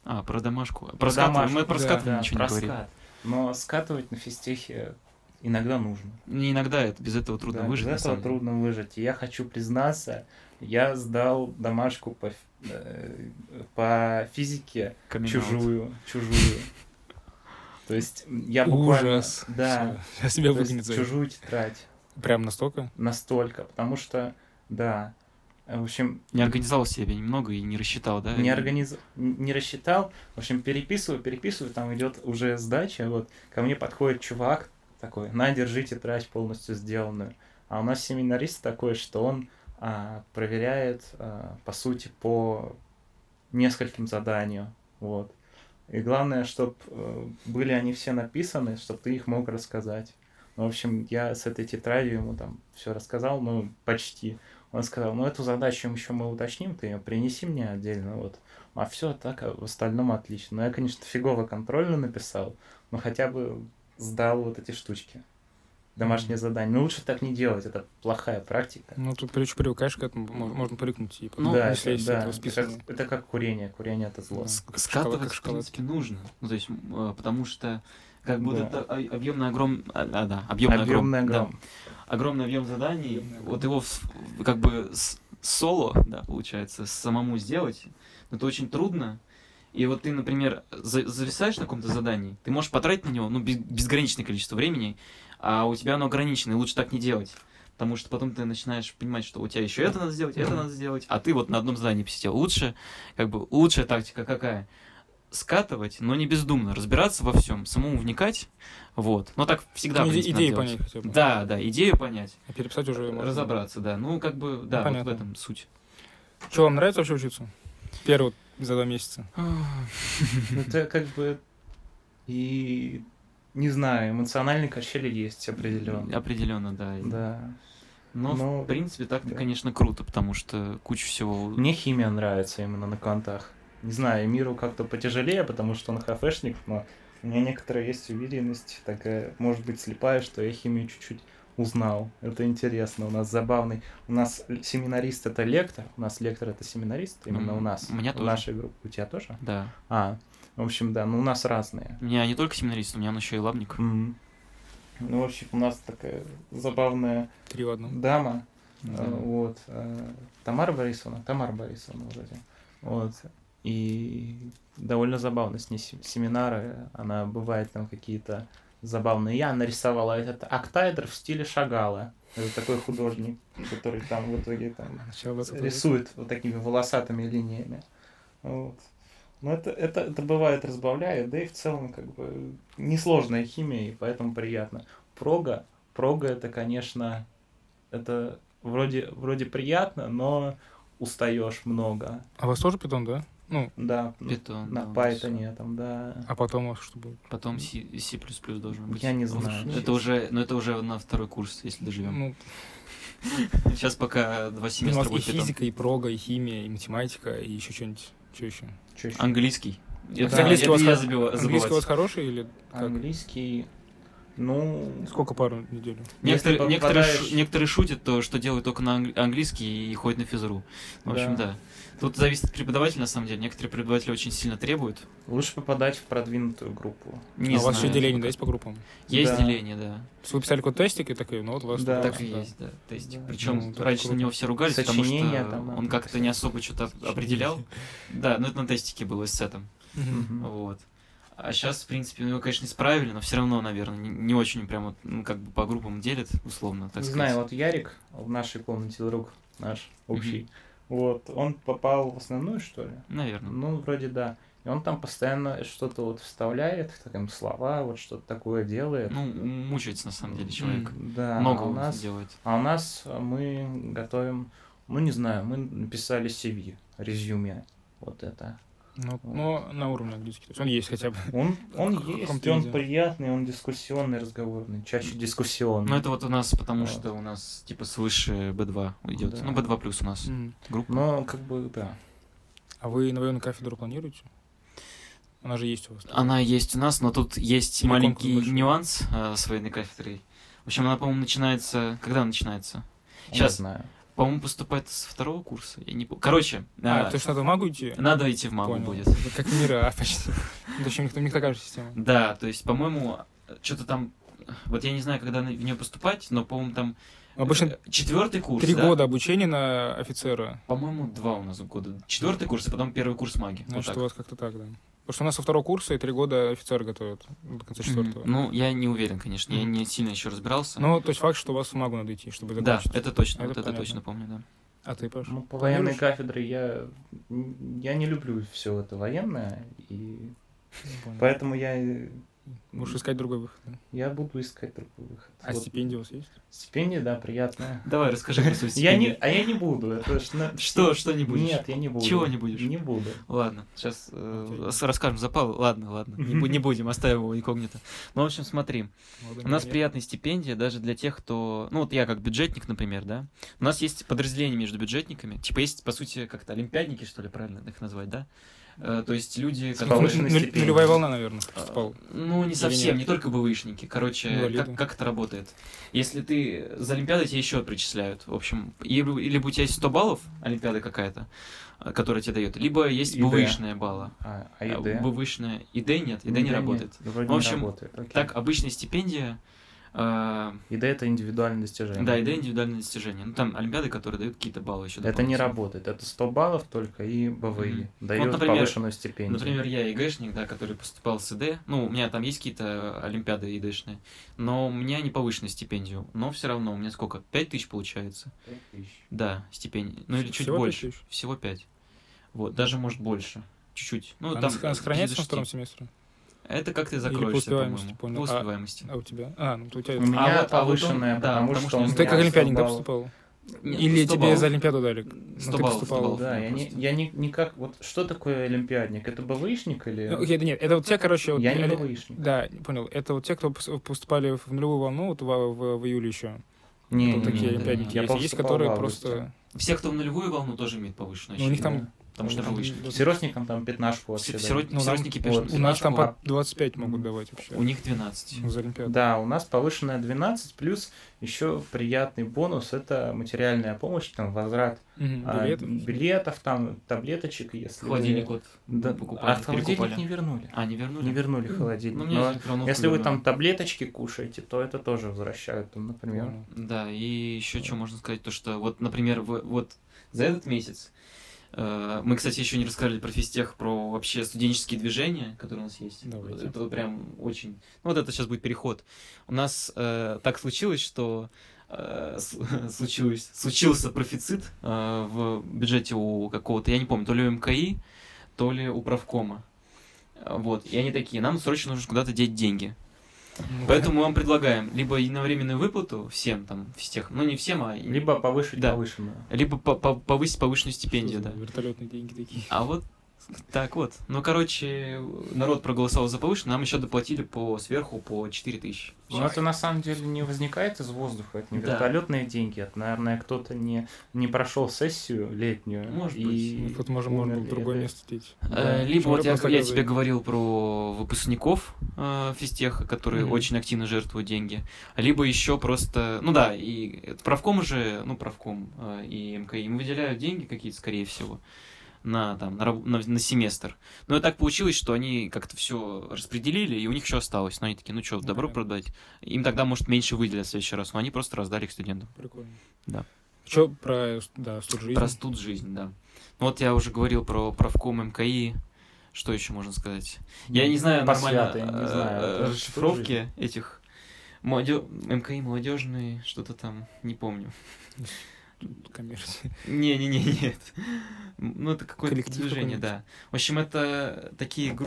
А, про домашку. Про, домашку, Мы про да, скатывание да, ничего про не говорили. скат. Но скатывать на физтехе иногда нужно. Не иногда это, без этого трудно Да, выжить. Без этого трудно выжить. И я хочу признаться, я сдал домашку по, э, по физике Coming out. чужую, чужую. То есть я буквально... Ужас. Да. Есть выгонят за это. чужую тетрадь. Прям настолько? Настолько. Потому что, да, в общем, Не организовал себе немного и не рассчитал, да? не, организ... не рассчитал. В общем, переписываю, переписываю, там идет уже сдача. Вот ко мне подходит чувак такой, на, держи тетрадь полностью сделанную. А у нас семинарист такой, что он проверяет, а, по сути, по нескольким заданиям. Вот. И главное, чтобы были они все написаны, чтобы ты их мог рассказать. Ну, в общем, я с этой тетрадью ему там все рассказал, ну, почти. Он сказал, ну, эту задачу еще мы уточним, ты ее принеси мне отдельно, вот. А все так, а в остальном отлично. Ну, я, конечно, фигово контрольно написал, но хотя бы сдал вот эти штучки. Домашнее задание. Но лучше так не делать, это плохая практика. Ну, тут прич- привыкаешь к этому, мо- можно привыкнуть, типа, Ну, да, если это, есть да, это, как, это как курение. Курение это зло. Да. Скатывать, в принципе, нужно. Ну, то есть, э, потому что как бы Да. объемный огром... а, а, да, объемный огром. Объемный да. огром. огромный объем заданий, Объемный огром. вот его как бы с- соло, да, получается, самому сделать, но это очень трудно. И вот ты, например, за- зависаешь на каком-то задании, ты можешь потратить на него ну, без- безграничное количество времени, а у тебя оно ограничено, и лучше так не делать. Потому что потом ты начинаешь понимать, что у тебя еще это надо сделать, это надо сделать, а ты вот на одном задании посидел. Лучше, как бы, лучшая тактика какая? Скатывать, но не бездумно, разбираться во всем, самому вникать, вот. Но так всегда, Ну, иде- принципе, надо идеи делать. понять хотя бы. Да, да, идею понять, А переписать уже можно. разобраться, да. Ну, как бы, да, вот в понятно. этом суть. Что, вам нравится вообще учиться? Первый за два месяца. Ну, Это как бы и не знаю, эмоциональный качели есть определенно. Определенно, да. Да. Но, Ну, в принципе, так, да. конечно, круто, потому что куча всего... Мне химия нравится именно на контах. Не знаю, миру как-то потяжелее, потому что он хафешник, но у меня некоторая есть уверенность, такая, может быть, слепая, что я химию чуть-чуть узнал. Это интересно. У нас забавный. У нас семинарист это лектор. У нас лектор это семинарист. Именно у нас. у меня в тоже. нашей группе. У тебя тоже? Да. А, в общем, да. Ну, у нас разные. У меня не только семинарист, у меня он еще и лабник. Мгм. Ну, в общем, у нас такая забавная Три в одном. дама, Да. э, вот, э, Тамара Борисовна, Тамара Борисовна вроде, вот, и довольно забавно с ней се- семинары, она бывает там какие-то забавные. Я нарисовала этот октайдер в стиле Шагала, это такой художник, который там в итоге там Начало 20 века. рисует вот такими волосатыми линиями. Вот. Но это, это, это бывает разбавляет, да и в целом как бы несложная химия, и поэтому приятно. Прога, прога это, конечно, это вроде, вроде приятно, но устаешь много. А у вас тоже питон, да? Ну, Да, Python, на да, у нас Python там, да. а потом у вас что будет? Потом C, C++ должен быть. Я не знаю. Это уже, ну это уже на второй курс, если доживем. Ну, Сейчас пока два у семестра вас и будет Python. физика, и прога, и химия, и математика, и еще что-нибудь. Что еще? Чё? Английский. Да, Это, английский это у вас я забива- Английский у вас хороший или как? Английский, ну, Сколько пару в неделю? Некоторые, Если некоторые, попадаешь- шу- некоторые шутят, то, что делают только на англи- английский и ходят на физру. В общем, Да. да. Тут зависит от преподавателя, на самом деле. Некоторые преподаватели очень сильно требуют. лучше попадать в продвинутую группу. Не а у вас знаю. еще деление, да, есть по группам? Есть Да. деление, да. То есть Вы писали какой тестик и такой, ну вот у вас... Да. Так и да. есть, да. Тестик. Да. Причем Ну, раньше на него все ругались, потому Сочинение что там он как-то не особо что-то определял. Да, ну это на тестике было с сетом. Вот. А сейчас, в принципе, ну, его, конечно, исправили, но все равно, наверное, не, не очень прям вот, ну, как бы по группам делят, условно, так не сказать. знаю, вот Ярик в нашей комнате друг наш общий, вот, он попал в основную, что ли? Наверное. Ну, вроде да. И он там постоянно что-то вот вставляет, там слова, вот что-то такое делает. Ну, мучается, на самом деле, человек. Да, Много а у нас, делает. а у нас мы готовим, ну не знаю, мы написали CV, резюме, вот это. Ну, ну, на уровне английский. То есть он есть хотя бы. Он, он есть, и он виде. приятный, он дискуссионный, разговорный, чаще дискуссионный. Ну, это вот у нас, потому Вот. что у нас, типа, свыше B2 идет. Да. Ну, B2 плюс у нас М. группа. Но как бы, да. А вы на военную кафедру планируете? Она же есть у вас. Она есть у нас, но тут есть Или маленький нюанс э, с военной кафедрой. В общем, она, по-моему, начинается... Когда она начинается? Не Сейчас. знаю. По-моему, поступает со второго курса. Я не. Короче, А, э, то есть надо в магу идти? надо идти в магу Понял. будет. Это как мира, а, почти. Это еще никто не такая же система. Да, то есть, по-моему, что-то там... Вот я не знаю, когда в нее поступать, но, по-моему, там Обычно э, четвертый курс. три да? года обучения на офицера. По-моему, два у нас года. Четвертый курс, и потом первый курс магии. Вот Значит, так. у вас как-то так, да. Потому что у нас со второго курса и три года офицера готовят до конца четвертого. Ну, я не уверен, конечно. Я не сильно еще разбирался. Ну, то есть факт, что у вас в магу надо идти, чтобы да, закончить. это точно. Это вот это точно помню, да. А ты, Паш? Ну, по военной кафедре я, я не люблю все это военное, и Понял. поэтому я, Будешь искать другой выход. да? я буду искать другой выход. А Вот. стипендия у вас есть? Стипендия, да, приятная. Давай, расскажи про свою Я не, а я не буду. Это ж на- Что, что не будешь? Нет, я не буду. Чего не будешь? Не буду. Ладно, сейчас Окей. расскажем за Павла. Ладно, ладно, не, не будем, оставим его инкогнито. Ну, в общем, смотри, Молодой у нас миллионер. приятная стипендия даже для тех, кто... Ну, вот я как бюджетник, например, да? У нас есть подразделение между бюджетниками. Типа есть, по сути, как-то олимпиадники, что ли, правильно их назвать, да? Э, то есть люди, которые... Нулевая волна, наверное, А, поступал. Ну, не совсем, не только БВшники. Короче, Инвалиды. как, как это работает? Если ты за Олимпиадой тебе еще причисляют. В общем, либо у тебя есть 100 баллов, Олимпиада какая-то, э, которая тебе дает, либо есть ИД. БВшная балла. А, а Э, ИД? БВшная ИД нет, ИД не работает. В общем. Так, обычная стипендия, э, ИД это индивидуальное достижение. да, ИД индивидуальное достижение. Ну, там Олимпиады, которые дают какие-то баллы еще. Это не работает. Это 100 баллов только и БВИ. Мгм. Дает Вот, например, повышенную стипендию. Например, я ИГшник, да, который поступал с ИД. Ну, у меня там есть какие-то олимпиады ИДшные, но у меня не повышенная стипендию. Но все равно, у меня сколько? 5 тысяч получается? 5000. Да, стипендия. Ну, или чуть Всего больше. тысяч? Всего 5. Вот, даже, может, больше. Чуть-чуть. Ну, Она там... она сохраняется на 56. втором семестре? Это как ты Или по закроешься, успеваемости, по-моему. понял. По А- успеваемости. А у тебя? А, ну то у тебя... У меня вот- а вот он- повышенная, да, потому, потому что... что у он- Ты как 100 олимпиадник, да? Нет, Или 100 тебе баллов. за олимпиаду дали? 100 Ну, баллов, 100 поступал. баллов. Да, я не, я не, никак... Вот что такое олимпиадник? Это БВИшник или... Ну, да нет, это вот те, короче... вот я не БВИшник. Да, понял. Это вот те, кто пос- поступали в нулевую волну, вот в, в- в июле еще. Не, не, такие не, олимпиадники я есть, просто есть, по которые просто... Все, кто в нулевую волну, тоже имеют повышенную Ну, у них там... потому что там- повыше. Сиротникам там пятнашку вообще. род- Ну, вот. пишут. У нас там Пятнашку, по 25 могут давать вообще. У них 12. Ну, за Олимпиаду. Да, у нас повышенная 12, плюс еще приятный бонус это материальная помощь, там возврат а, билетов, там таблеточек, если вы- Холодильник вот Да, покупали, а холодильник перекупали. не вернули. А, не вернули? Не вернули холодильник. Ну, Но если вы там таблеточки кушаете, то это тоже возвращают, там, например. Да, и еще что можно сказать, то что вот, например, вот за этот месяц мы, кстати, еще не рассказали про физтех, про вообще студенческие движения, которые у нас есть. Давайте. Это прям очень... Ну, вот это сейчас будет переход. У нас э, так случилось, что э, случилось, случился профицит э, в бюджете у какого-то, я не помню, то ли у МКИ, то ли у правкома. Э, Вот, и они такие, нам срочно нужно куда-то деть деньги. Ну, Поэтому мы вам предлагаем либо единовременную выплату всем там, всех, ну не всем, а Либо повышить Да. повышенную. либо по- по- повысить повышенную стипендию, да. Вертолетные деньги такие. А вот так вот. Ну, короче, народ проголосовал за повышенную, нам еще доплатили по сверху по 4 тысячи. Но это на самом деле не возникает из воздуха, это не Да. вертолетные деньги, это, наверное, кто-то не, не прошел сессию летнюю. Может и Ну, Вот можно, можно было в другое Это- место деть. Э, Да. Либо Почему вот я, я тебе говорил про выпускников э, физтеха, которые Мгм. очень активно жертвуют деньги, либо еще просто, ну да, и правком уже, ну правком э, и МКИ им выделяют деньги какие-то, скорее всего, на там на, на, на семестр. Но так получилось, что они как-то все распределили, и у них еще осталось. Но они такие, ну что, добро понятно. продать. Им тогда, может, меньше выделят в следующий раз, но они просто раздали их студентам. Прикольно. Да. Что про, да, студ жизни? Про студ жизнь, да. Ну вот я уже говорил про правком МКИ. Что еще можно сказать? Я не знаю нормально не э, знаю, э, расшифровки этих молодё- МКИ молодежные, что-то там, не помню. Коммерция. Не-не-не, нет. Ну, это какое-то Коллектив движение, какой-нибудь. да. В общем, это такие,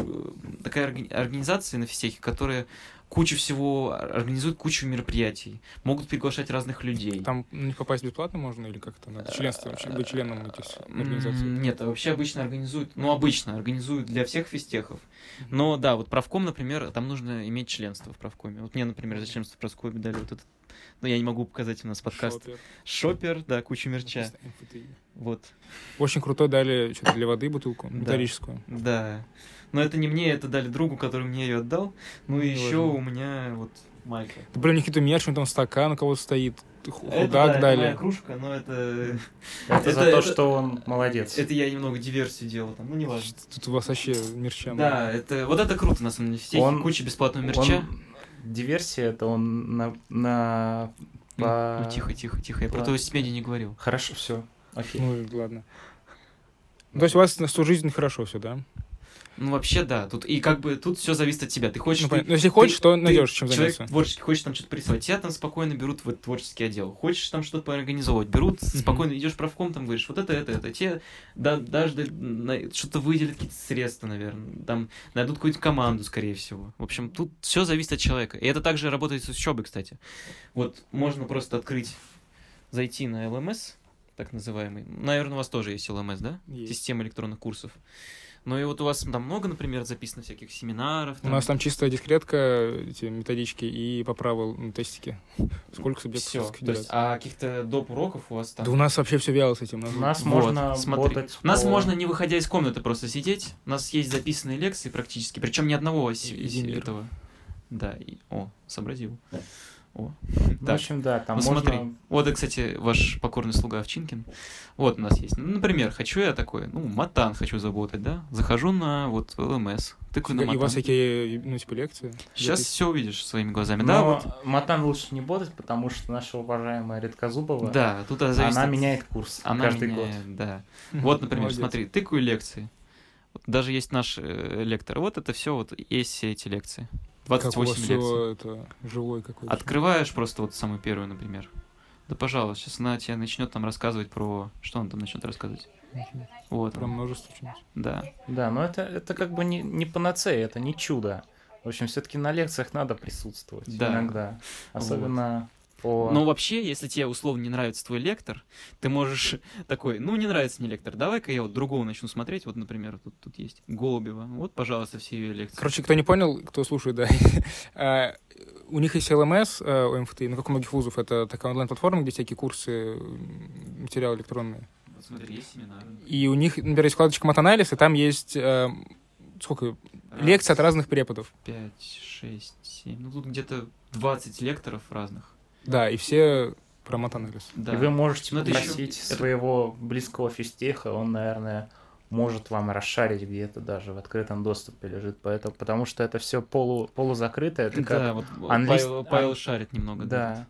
такая орга- организация на физтехе, которые кучу всего организуют кучу мероприятий, могут приглашать разных людей. Там на них попасть бесплатно можно или как-то надо? Членство, вообще, быть членом этих организаций? Нет, а вообще обычно организуют, ну, обычно организуют для всех физтехов. Но да, вот правком, например, там нужно иметь членство в правкоме. Вот мне, например, за членство в правкоме дали вот этот, ну, я не могу показать у нас подкаст. Шопер. Шопер, да, куча мерча. Вот, Очень крутой дали что-то для воды бутылку, Да. металлическую. да. Но это не мне, это дали другу, который мне ее отдал. Ну и Не еще у меня вот майка. Да, блин, у мерч, у них там стакан у кого-то стоит, ху- Это, худак да, это дали. моя кружка, но это... Это, за это- то, это- что он молодец. Это я немного диверсию делал там, ну не важно. Тут у вас вообще мерча. Да, это вот это круто на самом деле. Все Он- куча бесплатного Он- мерча. Диверсия, это он на... на Ну, по- Ну тихо, тихо, тихо. Я про твою стипендию не говорил. Хорошо, все. Окей. Ну, ладно. Ну, то есть у вас на студ жизни хорошо все, да? Ну вообще да. Тут и как бы тут все зависит от тебя. Ты хочешь. Ну, ты-. Но если хочешь, то ты- найдешь чем человек заняться. творческий, хочешь там что-то порисовать, тебя там спокойно берут в этот творческий отдел. Хочешь там что-то поорганизовывать, берут, спокойно идешь правком, там говоришь, вот это, это, это. Тебе да, даже что-то выделят какие-то средства, наверное. Там найдут какую-то команду, скорее всего. В общем, тут все зависит от человека. И это также работает с учебой, кстати. Вот можно просто открыть, зайти на ЛМС, так называемый. Наверное, у вас тоже есть ЛМС, да? Есть. Система электронных курсов. Ну и вот у вас там много, например, записано всяких семинаров. У нас там чистая дискретка, эти методички и по правил ну, тестики. Сколько субъектов все. сколько То есть, делать. а каких-то доп. уроков у вас там? Да у нас вообще все вяло с этим. У нас Вот, можно смотри. ботать У нас по- можно, не выходя из комнаты, просто сидеть. У нас есть записанные лекции практически, причем ни одного с- И- с- и мир. этого. Да, и- о, сообразил. О. Ну, В Так, общем, да, там ну можно... смотри. Вот, и, кстати, ваш покорный слуга Овчинкин. Вот у нас есть. Ну, например, хочу я такой, ну, матан хочу заботать, да? Захожу на вот ЛМС, тыкаю на И у вас матан. всякие, ну, типа, лекции. Сейчас все увидишь своими глазами. Да, Но вот. Матан лучше не ботать, потому что наша уважаемая Редкозубова, Да, тут зависит она от- меняет курс Она каждый год. меняет, да. Вот, например, Молодец. смотри, тыкаю лекции. Даже есть наш э, лектор. Вот это все вот есть все эти лекции. Как у вас 28 лекций. все это живой какой-то. Открываешь просто вот самую первую, например. Да, пожалуйста, сейчас она тебе начнет там рассказывать про... Что он там начнет рассказывать? Мгм. Вот, Про множество чего-нибудь. да. Да, но это, это как бы не, не панацея, это не чудо. В общем, все-таки на лекциях надо присутствовать Да. иногда. Особенно по... Но вообще, если тебе условно не нравится твой лектор, ты можешь такой, ну, не нравится мне лектор, давай-ка я вот другого начну смотреть. Вот, например, тут, тут есть Голубева. Вот, пожалуйста, все ее лекции. Короче, кто не понял, кто слушает, да. а, у них есть LMS, э, у МФТ, ну, как у многих вузов, это такая онлайн-платформа, где всякие курсы, материалы электронные. Вот смотри, есть семинары. И у них, например, есть вкладочка матанализ, и там есть э, сколько? Лекции от разных преподов. 5, 6, 7. Ну, тут где-то 20 лекторов разных. Да, и все про матанализ. Да. И вы можете Ну, это ещё- попросить это- своего близкого физтеха, он, наверное, может вам расшарить где-то даже в открытом доступе лежит. Поэтому, потому что это все полу, полузакрытое. Это как... Да, вот английс- Павел, Павел шарит немного. Да.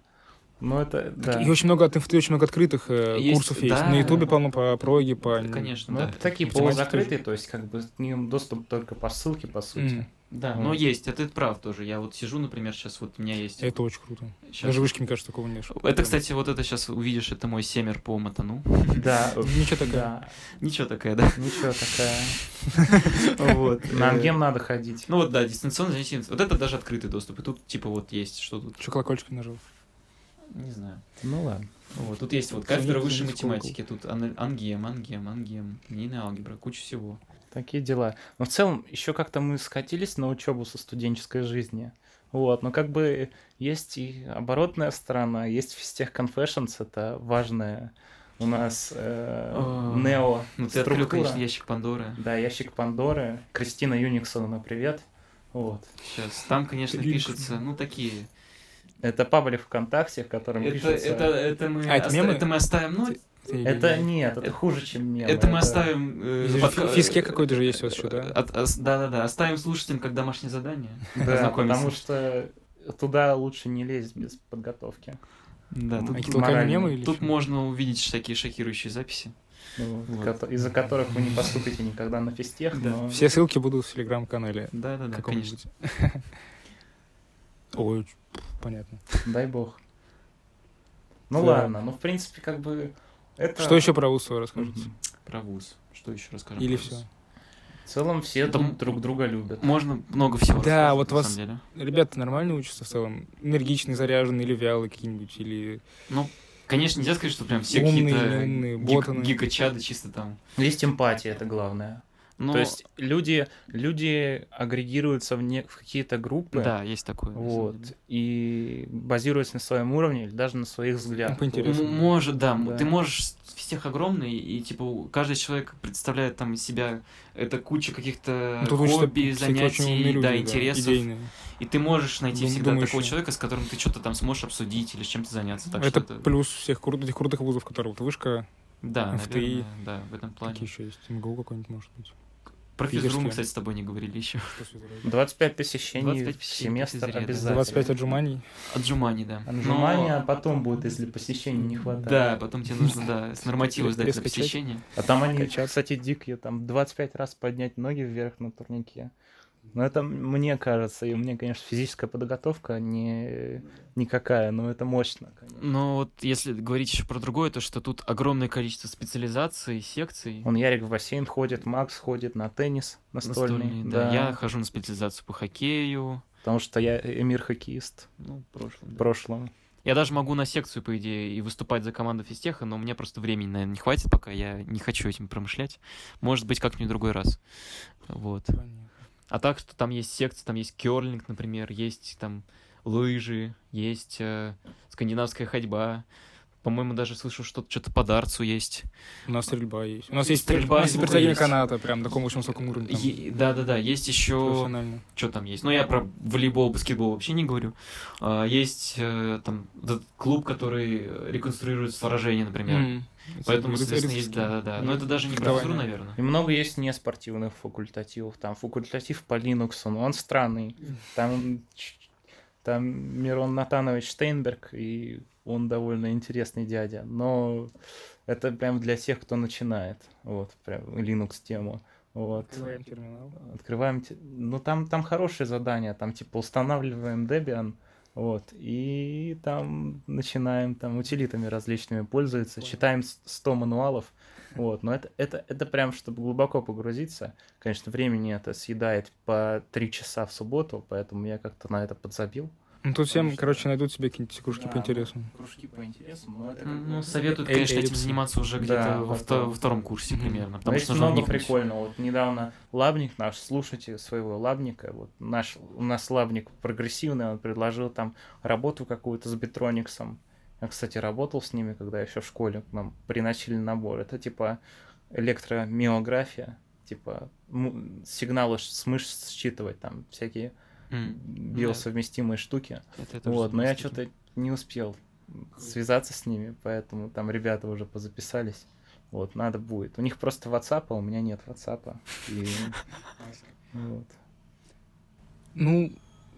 Ну, это, да. И очень много от МФТ, очень много открытых э, Есть, курсов есть. да. На Ютубе полно по проге, по... Да, Конечно, Ну, да. это такие полузакрытые, то есть как бы к ним доступ только по ссылке, по сути. Мгм. Да, Вот. но есть, это ты прав тоже. Я вот сижу, например, сейчас вот у меня есть... Это очень круто. щас- Даже вышки, мне кажется, такого нет. Это, кстати, вот это сейчас увидишь, это мой семер по матану. Да. Ничего такое. Да. Ничего такая, да? Ничего такая. Вот. На э, ангем надо ходить. Ну вот, да, дистанционно занятие. Вот это даже открытый доступ. И тут, типа, вот есть, что тут, Еще колокольчик нажал. не знаю. Ну ладно. Вот, тут есть вот кафедра высшей математики, тут ан- ангем, ангем, ангем, линейная алгебра, куча всего. Такие дела. Но в целом, еще как-то мы скатились на учебу со студенческой жизни. Вот, но как бы есть и оборотная сторона, есть физтех Confessions, это важная у нас э, О, нео Ну, ты открыл, конечно, ящик Пандоры. Да, ящик Пандоры. Кристина Юниксона, привет. Вот. Сейчас. Там, конечно, пишется, ну, такие. Это паблик ВКонтакте, в котором Это, пишется... это, это, мы А, это мемы? это мы оставим, ну, Это нет, это Это- хуже, чем мемы. это мы оставим... э, Здесь же подка- фи- физке какой-то же есть у вас еще, да? Да-да-да, оставим слушателям как домашнее задание. Да, потому что туда лучше не лезть без подготовки. Да, тут, тут что? можно увидеть всякие шокирующие записи. Ну, Вот. из-за которых вы не поступите никогда на физтех, Да. но Все ссылки будут в телеграм-канале. Да-да-да, конечно. каком-нибудь. Ой, понятно. дай бог. Ну Да. ладно, ну в принципе как бы это... Что еще про ВУЗ вы расскажете? Мгм. Про вуз. Что еще расскажем? Или все? В целом все Там- друг друга любят. Можно много всего Да, вот вас-. Ребята нормально учатся в целом? Энергичные, заряженные или вялые какие-нибудь? Или Ну, конечно, нельзя сказать, что прям все Умные, какие-то гик- гигачады чисто там. Есть эмпатия, это главное. Но, То есть люди, люди агрегируются в, не, в какие-то группы, да, есть такое. вот, и базируясь на своем уровне или даже на своих взглядах. М- Может, да, Да. Ты можешь всех огромный, и типа у- каждый человек представляет там из себя это куча каких-то Ну, тут хобби, занятий, люди, да, интересов. идейные. И ты можешь найти Дум- всегда такого думающие. человека, с которым ты что-то там сможешь обсудить или с чем-то заняться. Так это, что это... плюс всех крут- этих крутых вузов, которые вот вышка, Да, ФТИ. наверное, да, в этом плане. какие еще есть, МГУ какой-нибудь может быть. Про физру мы, питерские. кстати, с тобой не говорили еще. 25 посещений 25 в посещений семестр обязательно. 25 отжиманий. Отжиманий, да. Отжимания, а Но- потом будет, если посещений не хватает. Да, потом тебе нужно, да, с норматива сдать на посещение. А там они, кстати, дикие, там 25 раз поднять ноги вверх на турнике. Но это мне кажется, и у меня, конечно, физическая подготовка не никакая, но это мощно, конечно. Но вот если говорить еще про другое, то что тут огромное количество специализаций, секций. Он Ярик в бассейн ходит, Макс ходит на теннис настольный. настольные, да. да. Я хожу на специализацию по хоккею. Потому что я эмир-хоккеист Ну, в прошлом. в да. прошлом. Я даже могу на секцию, по идее, и выступать за команду физтеха, но мне просто времени, наверное, не хватит, пока я не хочу этим промышлять. Может быть, как-нибудь в другой раз. Вот. А так, что там есть секции, там есть керлинг, например, есть там лыжи, есть э, скандинавская ходьба. По-моему, даже слышу, что что-то по дарцу есть. У нас стрельба есть. У нас есть Стрельба у нас есть каната, прям на таком очень высоком уровне. Да-да-да, есть еще... Что там есть? Ну, я про волейбол, баскетбол вообще не говорю. А, есть э, там клуб, который реконструирует сражения, например. М. Поэтому, соответственно, есть, да-да-да. Но это даже не да. наверное. И много есть неспортивных факультативов. Там факультатив по Linux, но он странный. Там, там Мирон Натанович Штейнберг, и он довольно интересный дядя. Но это прям для тех, кто начинает. Вот, прям Linux тему. Вот. Открываем терминал. Открываем... Ну, там, там хорошие задания. Там, типа, устанавливаем Debian, вот, и там начинаем там утилитами различными пользоваться, Понял. читаем с- 100 мануалов, вот, но это, это, это прям, чтобы глубоко погрузиться. Конечно, времени это съедает по 3 часа в субботу, поэтому я как-то на это подзабил. Ну, тут всем, что- короче, найдут себе какие-нибудь кружки Да, по интересам. Кружки по интересам, но это как Ну, советуют, Эль- конечно, этим заниматься уже Да, где-то во, во вто- втором. во втором курсе примерно. Но Потому что нужно много прикольного. Вот недавно Лабник наш, слушайте своего Лабника, вот наш, у нас Лабник прогрессивный, он предложил там работу какую-то с Бетрониксом. Я, кстати, работал с ними, когда еще в школе к нам приносили набор. Это типа электромиография, типа сигналы с мышц считывать, там всякие М, биосовместимые штуки. это Вот, но я что-то не успел связаться с ними, поэтому там ребята уже позаписались. Вот, надо будет. У них просто WhatsApp, а у меня нет WhatsApp. И... вот. Ну,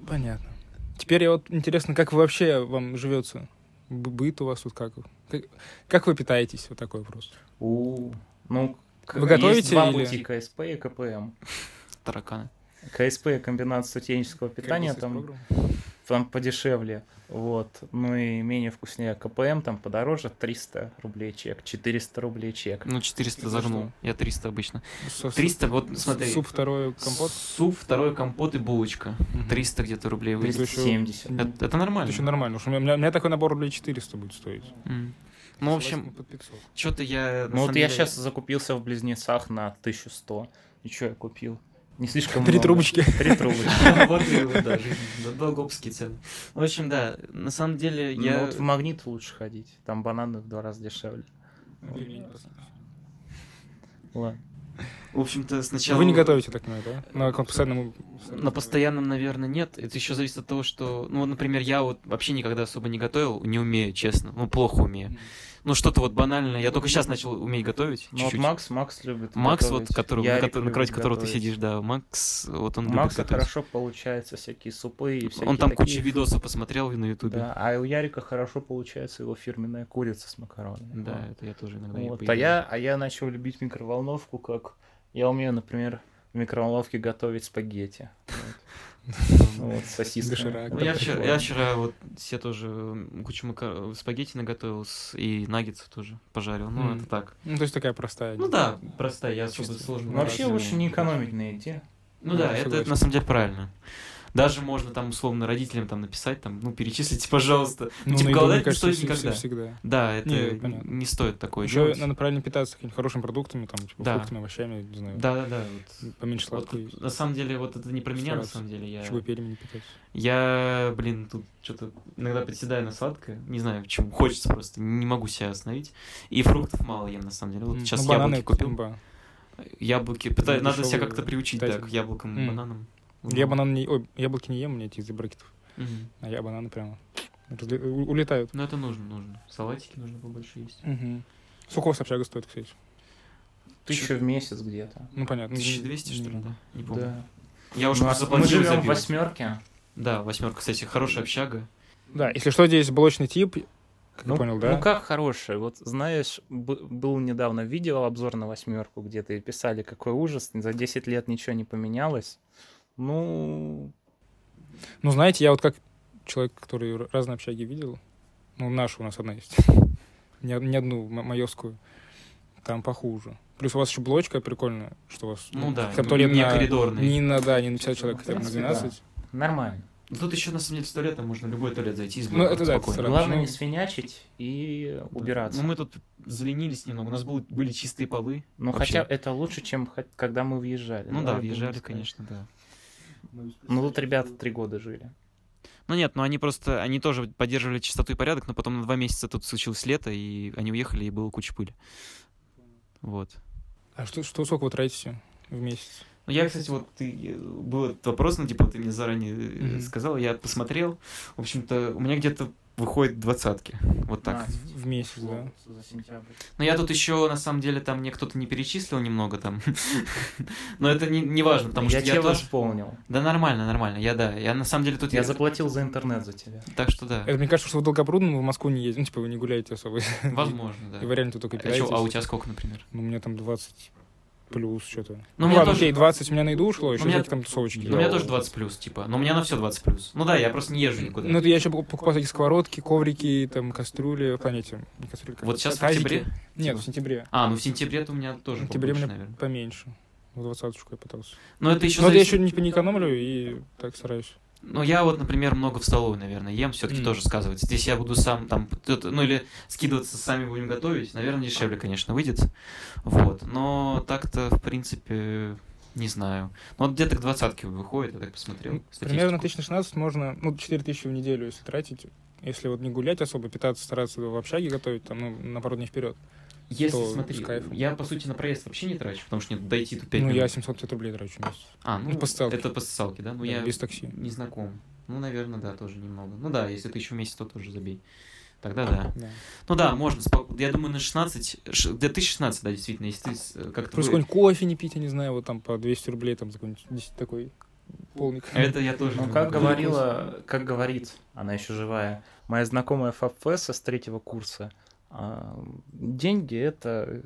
понятно. Теперь я вот интересно, как вообще вам живется? Быт у вас тут как? Как, как вы питаетесь? Вот такой вопрос. У, ну, к- Вы готовите есть два или- пути КСП и КПМ. Тараканы. КСП комбинат студенческого питания, там, есть программа? Там подешевле, вот, ну и менее вкуснее. КПМ там подороже, 300 рублей чек, 400 рублей чек. Ну, 400 За загнул. Я 300 обычно. Со- 300, вот смотри. Суп второй, компот. Суп, второй компот и булочка. Мгм. 300 где-то рублей выйдет. Это еще- 70. Это, это Это нормально. еще нормально. у меня, у меня такой набор рублей 400 будет стоить. Ну, в общем, Под 500. что-то я... Ну вот я сейчас закупился в Близнецах на 1100. И что я купил? Не слишком Три много. трубочки. Три трубочки. Вот и вот, да, цены. В общем, да, на самом деле Ну я... вот в магнит лучше ходить. Там бананы в два раза дешевле. Ладно. В общем-то, сначала... Вы не готовите, так понимаю, да? На постоянном... На постоянном, наверное, нет. Это еще зависит от того, что... Ну, вот, например, я вот вообще никогда особо не готовил, не умею, честно. Ну, плохо умею. Ну, что-то вот банальное. Я только сейчас начал уметь готовить. Ну вот чуть-чуть. Макс, Макс любит Макс, готовить. вот, который, Ярик на, который- на любит кровати которого ты сидишь, да, Макс, вот он любит Макса готовить. хорошо получается всякие супы и всякие Он там такие. кучу видосов посмотрел на ютубе. Да, а у Ярика хорошо получается его фирменная курица с макаронами. Да, Вот. это я тоже иногда Вот, а я, а я начал любить микроволновку, как я умею, например, в микроволновке готовить спагетти. Вот, Вот, с сосисками. Доширак. Ну, Вот я, вчера, я вчера вот себе тоже кучу мака- спагетти наготовил и наггетсов тоже пожарил. Ну, это так. Ну, то есть такая простая. Ну да, простая, я особо сложно. Ну, вообще лучше не экономить на еде. Ну да, Да, это, на самом деле правильно. Даже можно там условно родителям там написать, там, ну, перечислите, пожалуйста. Ну, типа, голодать не стоит никогда. всегда. Да, это Не, н- понятно. не стоит такое Еще делать. надо правильно питаться какими-то хорошими продуктами, там, типа, Да. фруктами, овощами, не знаю. Да, да, да. Вот, Поменьше вот сладкого. тут, на самом деле, вот это не про меня, на самом деле. Я, Чтобы перьями не питаться. я блин, тут что-то иногда приседаю на сладкое. Не знаю, почему. Хочется просто. Не могу себя остановить. И фруктов мало ем, на самом деле. Вот сейчас ну, яблоки купил. Яблоки. Пытаюсь, надо себя как-то приучить, да, к яблокам и бананам. Я банан не... Ой, яблоки не ем, у меня эти из-за брекетов. Мгм. А я бананы прямо у- улетают. Ну, это нужно, нужно. Салатики нужно побольше есть. Мгм. Сколько вас общага стоит, кстати? Тысячу в месяц где-то. Ну, понятно. 1200, что ли, да? Не помню. Да. Я уже Ну, а просто мы живем за в восьмерке. Да, восьмерка, кстати, хорошая общага. Да, если что, здесь блочный тип, как Ну, я понял, да? ну как хороший. Вот знаешь, б- был недавно видео обзор на восьмерку, где ты писали, какой ужас, за 10 лет ничего не поменялось. Ну, Ну, знаете, я вот как человек, который разные общаги видел, ну, наша у нас одна есть, не, не одну, м- майовскую, там похуже. Плюс у вас еще блочка прикольная, что у вас... Ну да, бы туалет не на- коридорный. Не на, да, не на 50 человек, хотя бы на принципе, 12. нормально. Ну, Тут еще, на самом деле, с туалетом можно любой туалет зайти из Ну, это да, это. Главное не свинячить и убираться. Ну, мы тут заленились немного. У нас был- были чистые полы. Ну, хотя это лучше, чем когда мы въезжали. Ну да, въезжали, конечно, да. Ну, тут ребята три года жили. Ну нет, но они просто, они тоже поддерживали чистоту и порядок, но потом на два месяца тут случилось лето, и они уехали, и было куча пыли. Вот. А что, что сколько вы тратите в месяц? Ну, я, кстати, вот ты, э, был этот вопрос, ну, типа, ты мне заранее Мгм. сказал, я посмотрел. В общем-то, у меня где-то выходит двадцатки. Вот так. А, В месяц, да. За сентябрь. Но я тут еще, на самом деле, там мне кто-то не перечислил немного там. Но это не, не важно, потому я что я тоже... восполнил. Да нормально, нормально. Я, да, я на самом деле тут... Я заплатил за интернет за тебя. Так что да, Это мне кажется, что в Долгопрудном вы в Москву не ездите, ну, типа, вы не гуляете особо. возможно, да. И вы реально тут только А, чё, питаетесь. а у тебя сколько, например? Ну, у меня там 20 плюс что-то. Ну, Ну, ладно, тоже- окей, 20 у меня на еду ушло, еще меня- всякие там тусовочки. Ну, у меня тоже 20 плюс, типа. Но у меня на все 20 плюс. Ну да, я просто не езжу никуда. Ну, это я еще покупал такие сковородки, коврики, там, кастрюли, в планете. Не кастрюли, как Вот это, сейчас в тазики. октябре? Нет, Типа? в сентябре. А, ну в сентябре-то у меня тоже В сентябре у меня наверное. поменьше. В двадцаточку я пытался. Но это еще Но это я зависит- еще не, не экономлю и так стараюсь. Ну, я вот, например, много в столовой, наверное, ем, все-таки М. тоже сказывается. Если я буду сам там, ну или скидываться сами будем готовить, наверное, дешевле, конечно, выйдет. Вот. Но так-то, в принципе, не знаю. Ну, вот где-то к двадцатке выходит, я так посмотрел. Ну, Примерно статистику. 1016 можно, ну, 4000 в неделю, если тратить. Если вот не гулять особо, питаться, стараться в общаге готовить, там, ну, на пару дней вперед. Если, то смотри, я, по сути, на проезд вообще не трачу, потому что мне дойти тут 5 ну, минут. я 750 рублей трачу в месяц. А, ну, ну, по это по социалке, да? Ну, Да, я без такси. не знаком. Ну, наверное, да, тоже немного. Ну да, если ты еще месяц, то тоже забей. Тогда да. Да. Ну да, можно. Я думаю, на 16, ш- да, ты 16, да, действительно, если ты э, как-то... Плюс вы- какой-нибудь кофе не пить, я не знаю, вот там по 200 рублей, там, за какой-нибудь 10 такой полник. Это я тоже. Ну, как говорила, как говорит, она еще живая, моя знакомая ФАПФС с третьего курса, а, деньги это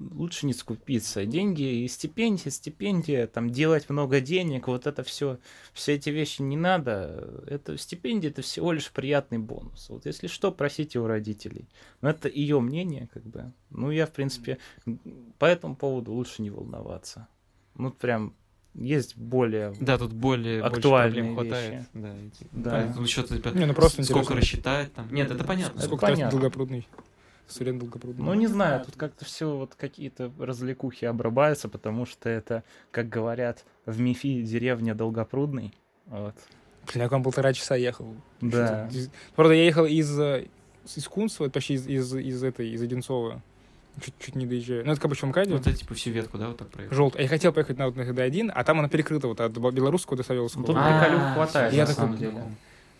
лучше не скупиться. Деньги и стипендия, стипендия, там делать много денег, вот это все, все эти вещи не надо. Это стипендия это всего лишь приятный бонус. Вот если что, просите у родителей. Но это ее мнение, как бы. Ну, я, в принципе, по этому поводу лучше не волноваться. Ну, прям есть более Да, тут более больше Актуальные проблем хватает. вещи. Да, эти- Да. понятно, еще типа, Не, ну просто сколько интересно. рассчитать там. Нет, это понятно. Это Сколько тратит понятно. долгопрудный? Студент долгопрудный. Ну, не знаю, тут как-то все вот какие-то развлекухи обрабатываются, потому что это, как говорят, в МИФИ деревня Долгопрудный. Вот. Бля, я к вам полтора часа ехал. Да. Правда, я ехал из, э, из Кунцева, почти из, из, из этой, из Одинцова. Чуть-чуть не доезжаю. Ну, это как бы в МКАДе. Вот это типа всю ветку, да, вот так проехал. Желтый. Я хотел поехать на, вот на ХД-1, а там она перекрыта вот от белорусского до Савеловского. Тут А, приколюх хватает, я на такой, самом деле.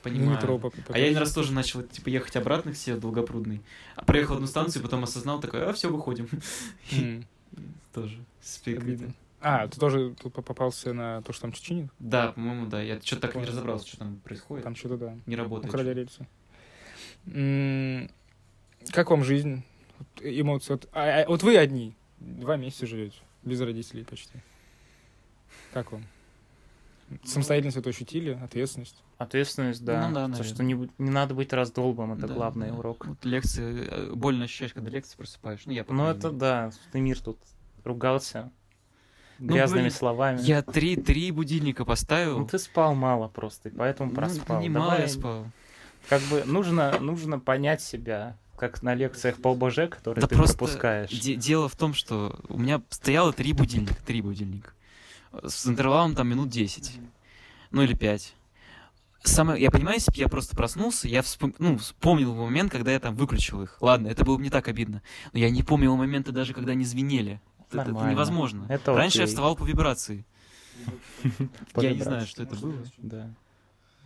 Понимаю. метро А я один раз тоже начал типа ехать обратно к себе долгопрудный. А проехал одну станцию, потом осознал такой, а все, выходим. М, Тоже с перекрытым. обидно. А, ты тоже тут по- попался на то, что там Чеченин? Да, по-моему, да. Я что-то так и не разобрался, что там происходит. Там что-то, да. Не работает. Украли рельсы. Как вам жизнь? Вот Эмоции. Вот, а- а- вот вы одни. Два месяца живете. Без родителей почти. Как вам? Самостоятельность это ощутили? Ответственность? Ответственность, да. Ну да, То, что не, не надо быть раздолбом, это Да, главный да. урок. Вот лекции, э, больно ощущаешь, когда лекции просыпаешь. Ну, я Ну, это мере. да, ты мир тут ругался Ну, грязными блин, словами. Я три, три будильника поставил. Ну, ты спал мало просто, и поэтому Ну, проспал. немало Давай, я спал. Как бы нужно, нужно понять себя, как на лекциях по ОБЖ, которые Да ты просто пропускаешь. Де- дело в том, что у меня стояло три будильника, три будильника. С интервалом там минут 10. Ну или 5. Самое, я понимаю, если бы я просто проснулся, я вспом- ну, вспомнил момент, когда я там выключил их. Ладно, это было бы не так обидно. Но я не помнил момента даже, когда они звенели. Это, это Нормально. невозможно. Это Раньше я окей. вставал по вибрации. Я не знаю, что это было. Да.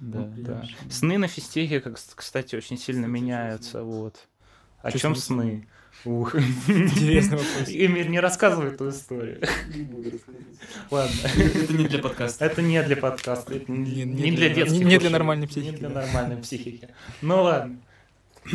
Да. Да. Сны на физтехе, кстати, очень сильно меняются. Вот. О Чё чем сны? Ух. Интересный вопрос. Эмир, не рассказывай эту историю. Ладно. Это не для подкаста. Это не для подкаста, это не, Не- не не для для- детских не для нормальной Не психики. для нормальной психики. Ну ладно.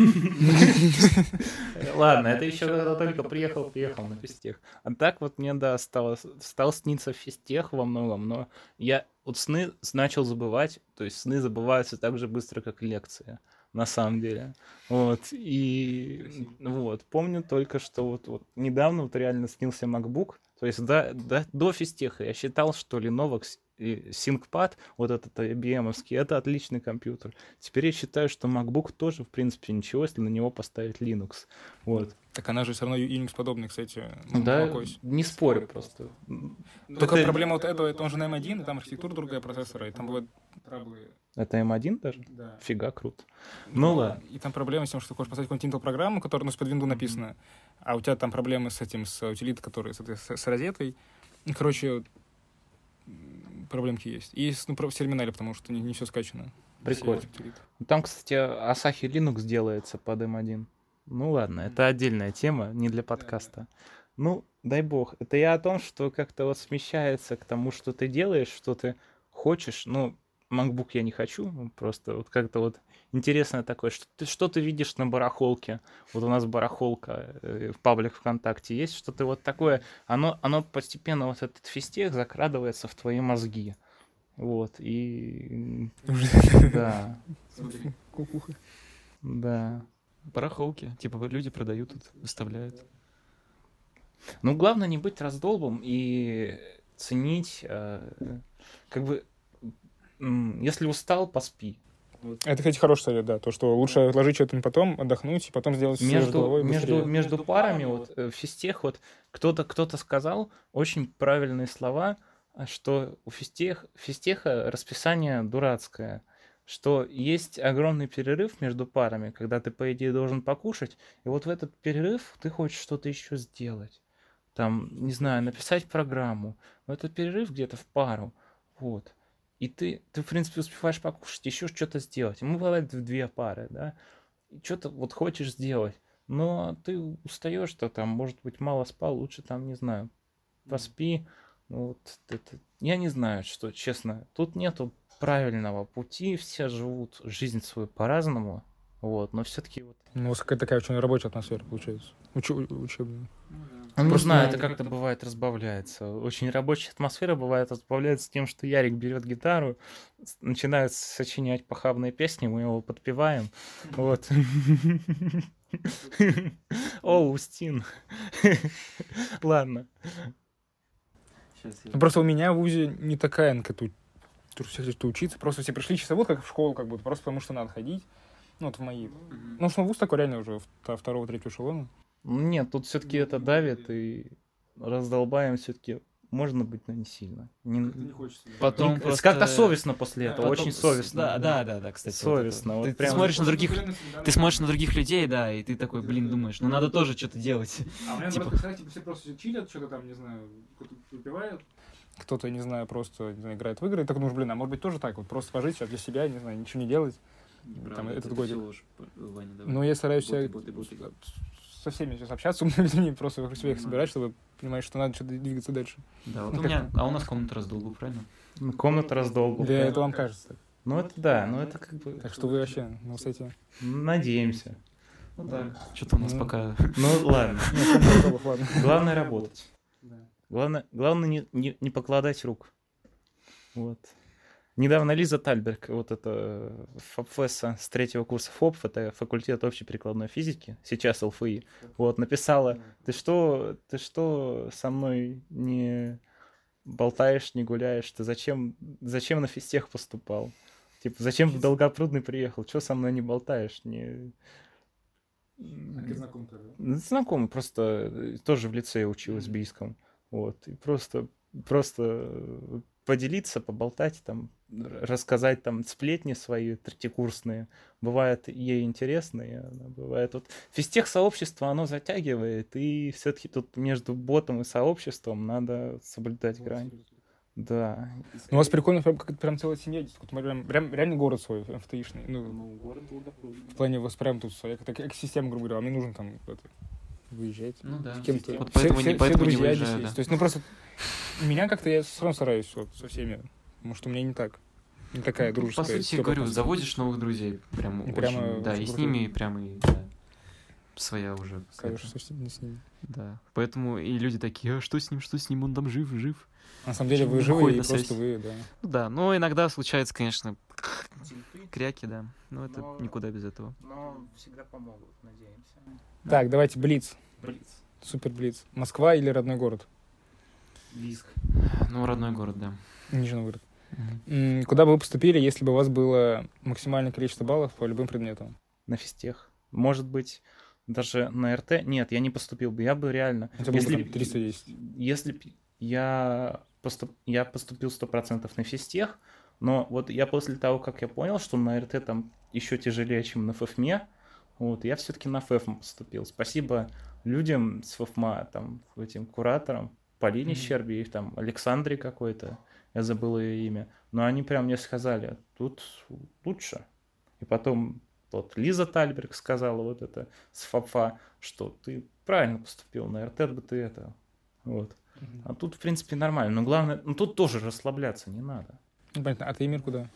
Ладно, это еще когда только приехал, приехал на физтех. А так вот мне, да, стало, стал сниться физтех во многом, но я вот сны начал забывать, то есть сны забываются так же быстро, как и лекции, на самом деле. Вот, и вот, помню только, что вот, вот недавно вот реально снился MacBook, то есть до, до, до физтеха я считал, что Lenovo и ThinkPad, вот этот IBM, это отличный компьютер. Теперь я считаю, что MacBook тоже, в принципе, ничего, если на него поставить Linux. Вот. Так она же все равно Unix подобный, кстати. Да, macOS. не спорю просто. Только Это- проблема вот этого, это он же на M1, и там архитектура другая процессора, и там бывают траблы. Это M1 даже? Да. Фига, круто. Ну ладно. И там проблема с тем, что ты хочешь поставить какую-нибудь Intel-программу, которая ну, с под Windows написана, а у тебя там проблемы с этим, с утилитой, которая с, этой- с, с розетой. Ну, короче, проблемки есть. И с, ну, в терминале, потому что не, все скачано. Прикольно. Все утилиты. Там, кстати, Asahi Linux делается под M1. Ну ладно, это отдельная тема, не для подкаста. Ну, дай бог. Это я о том, что как-то вот смещается к тому, что ты делаешь, что ты хочешь. Ну, MacBook я не хочу, ну, просто вот как-то вот интересное такое, что ты, что ты видишь на барахолке. Вот у нас барахолка э, в паблик ВКонтакте есть, что ты вот такое, оно, оно постепенно, вот этот физтех закрадывается в твои мозги. Вот, и... Да, Кукуха. да. Барахолки. Типа люди продают тут, выставляют. Ну, главное не быть раздолбом и ценить, э, как бы если устал, поспи. Это, кстати, хороший совет, да. То, что лучше отложить что-то на потом, отдохнуть, и потом сделать между, головой между, быстрее. между парами, вот э, в физтех, вот кто-то кто сказал очень правильные слова, а, что у физтех, физтеха расписание дурацкое, что есть огромный перерыв между парами, когда ты, по идее, должен покушать, и вот в этот перерыв ты хочешь что-то еще сделать. Там, не знаю, написать программу. Но это перерыв где-то в пару. Вот. И ты, ты, в принципе, успеваешь покушать, еще что-то сделать. Мы бывает в две пары, да. И что-то вот хочешь сделать. Но ты устаешь, что там, может быть, мало спал, лучше там, не знаю, поспи. Ну, вот это, я не знаю, что, честно, тут нету правильного пути, все живут жизнь свою по-разному, вот, но все-таки вот... Ну, у вас какая-то такая очень рабочая атмосфера получается. Учу- учебная. Ну, не Просто знаю, это как-то бывает разбавляется. Очень рабочая атмосфера бывает разбавляется тем, что Ярик берет гитару, начинает сочинять похабные песни, мы его подпеваем. Вот. О, Устин. Ладно. Ну, просто у меня в ВУЗе не такая НК тут. Тут все хотят учиться. Просто все пришли часовых, как в школу, как будто, просто потому что надо ходить. Ну, вот в мои. Ну, что ВУЗ такой реально уже вто- второго, третьего эшелона. Ну, Нет, тут все-таки это давит, и раздолбаем все-таки можно быть, но не сильно. Не- Потом не- просто- Как-то совестно после этого, Потом очень совестно. Да, да, да, да, кстати. вот это. Совестно, вот Ты, ты прям- смотришь на других, ты смотришь на других людей, да, и ты такой, блин, думаешь, ну надо тоже что-то делать. А у меня, Типа- наоборот, кстати, все просто чилят, что-то там, не знаю, кто-то выпивает. Кто-то, не знаю, просто не знаю, играет в игры. И так думаешь, блин, а может быть тоже так, вот просто пожить сейчас для себя, не знаю, ничего не делать. Там этот годик. Ну, я стараюсь себя со всеми сейчас общаться, умными людьми, просто вокруг себя их собирать, чтобы понимать, что надо что-то двигаться дальше. Да, вот Ну, у как- меня, а у нас комната раздолбу, правильно? Ну, Комната раздолбу. Да, это вам кажется. так. Ну это да, ну это как бы... Так что вы вообще на высоте. Надеемся. Ну да. Что-то у нас Ну. пока... Ну ладно. Главное работать. Главное, главное не, не, не покладать рук. Вот. Недавно Лиза Тальберг, вот это фабфесса с третьего курса ФОП, это факультет общей прикладной физики, сейчас ЛФИ, вот, написала, ты что, ты что со мной не болтаешь, не гуляешь, ты зачем, зачем на физтех поступал? Типа, зачем в Долгопрудный приехал? Что со мной не болтаешь? Не... Ну, Знакомый, просто э, тоже в лицее училась в Бийском. Вот. И просто, просто э, поделиться, поболтать, там, рассказать там сплетни свои третьекурсные. Бывает ей интересно, и она бывает... Вот физтех сообщество, оно затягивает, и все-таки тут между ботом и сообществом надо соблюдать грань. Да. Ну, у вас прикольно, прям, как прям целая семья. здесь. Вот мы прям, прям реально город свой, МФТИшный. Ну, в плане у вас прям тут своя как экосистема, грубо говоря, а мне нужно там куда-то выезжать. Ну да. с кем-то. Вот Все- поэтому все- не, все поэтому не друзья здесь выезжаю, есть. да. То есть, ну просто меня как-то я все равно стараюсь вот, со всеми. Что у меня не так. Не такая дружеская. По сути, говорю, атмосфера. заводишь новых друзей. Прям И очень, прямо да, очень и с ними прямо и, да, своя уже. Что с ним-. Да. Поэтому и люди такие, а что с ним, что с ним, он там жив, жив. На самом деле вы живы, и просто связь. вы, да. Ну да, но иногда случается, конечно, кряки, да. Но это Но- никуда без этого. Но всегда помогут, надеемся. Так, давайте Блиц. Блиц. Супер Блиц. Москва или родной город? Бийск. Ну, родной город, да. Нижний Новгород. Куда бы вы поступили, если бы у вас было максимальное количество баллов по любым предметам? На физтех. Может быть, даже на РТ. Нет, я не поступил бы. Я бы реально... Бы Если там 310. если я, поступ, я поступил 100% на физтех, но вот я после того, как я понял, что на РТ там еще тяжелее, чем на ФФМе, вот, я все-таки на ФЭФМ поступил. Спасибо людям с ФФМа, там, этим кураторам, Полине Мгм. Щерби, там, Александре какой-то, я забыл ее имя, но они прям мне сказали, тут лучше. И потом вот Лиза Тальберг сказала вот это с ФАФа, что ты правильно поступил на РТ, бы ты это, вот. А тут, в принципе, нормально. Но главное, ну тут тоже расслабляться не надо. Понятно. А ты, Эмир, куда?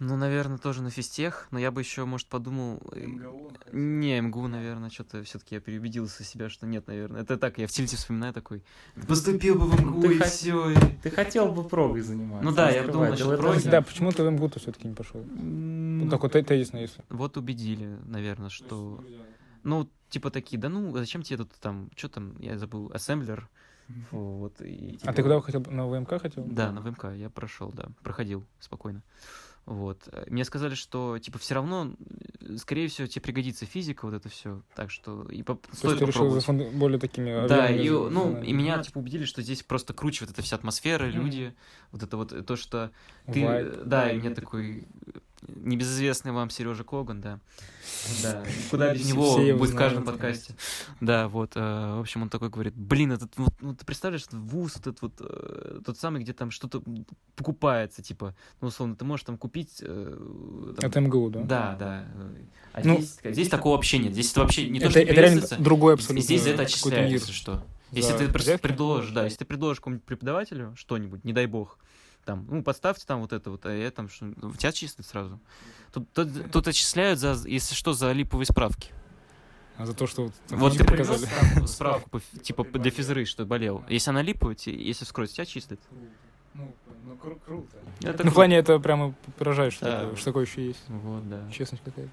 Ну, наверное, тоже на физтех, но я бы еще, может, подумал... э, Не, МГУ, наверное, что-то все-таки я переубедился себя, что нет, наверное. Это так, я в тильте вспоминаю такой. Поступил бы в МГУ Ты и хот- все. Ты хотел бы прогой заниматься. Ну да, я скрывай, думал ты насчет проги. Да, почему ты в МГУ-то все-таки не пошел? Ну, так вот тезисно, если. Вот убедили, наверное, что... Ну, типа такие, да ну, зачем тебе тут там, что там, я забыл, ассемблер, Вот, и, А типа, ты куда хотел? На ВМК хотел? Да, на ВМК я прошел, да, проходил спокойно. Вот. Мне сказали, что, типа, все равно, э, скорее всего, тебе пригодится физика, вот это все. Так что и поп- То есть стоит ты решил за фунда- более такими Да, и, ну, за- и меня, типа, убедили, что здесь просто круче вот эта вся атмосфера, Мгм. люди, вот это вот, э, то, что ты... Вайб. э, Да, и мне такой небезызвестный вам Сережа Коган, да. Да, куда без него будет в каждом подкасте. Да, вот, э, в общем, он такой говорит, блин, этот, вот, ну, ты представляешь, вуз, этот вот, э, тот самый, где там что-то покупается, типа, ну, условно, ты можешь там купить... э, там- От МГУ, да? Да, да. А Ну, здесь, здесь такого вообще нет. Здесь это вообще не то, Это, что это реально и абсолютно здесь за это если что. Если ты предложишь, да, если ты предложишь какому-нибудь преподавателю что-нибудь, не дай бог, там, ну, подставьте там вот это вот, а я там, что, в тебя отчислят сразу. Тут, тут, тут отчисляют, за, если что, за липовые справки. А за то, что вот, Вот ты привез там справку, по типа, для физры, что болел. Если она липовая, если вскроется, тебя отчислят. Ну, круто. Это Ну, в плане это прямо поражает, что, Да. такое, что такое еще есть. Вот, да. Честность какая-то.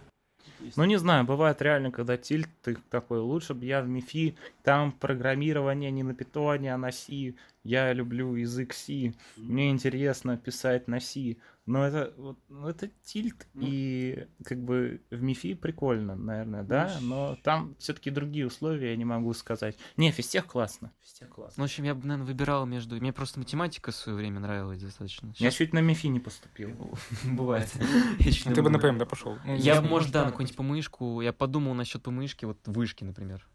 Ну, не знаю, бывает реально, когда тильт, ты такой, лучше бы я в МИФИ, там программирование не на питоне, а на C, я люблю язык C, мне интересно писать на C, но это, вот, ну, это тильт, и как бы в МИФИ прикольно, наверное, да, но там все-таки другие условия, я не могу сказать. Не, физтех классно, физтех классно. Ну, в общем, я бы, наверное, выбирал между... Мне просто математика в свое время нравилась достаточно. Я Щас- чуть на МИФИ не поступил. Бывает. Я Ну, ты бы на. ПМ, да, пошел? Ну, Я, может, да, на какую-нибудь помышку. Я подумал насчет помышки, вот вышки, например.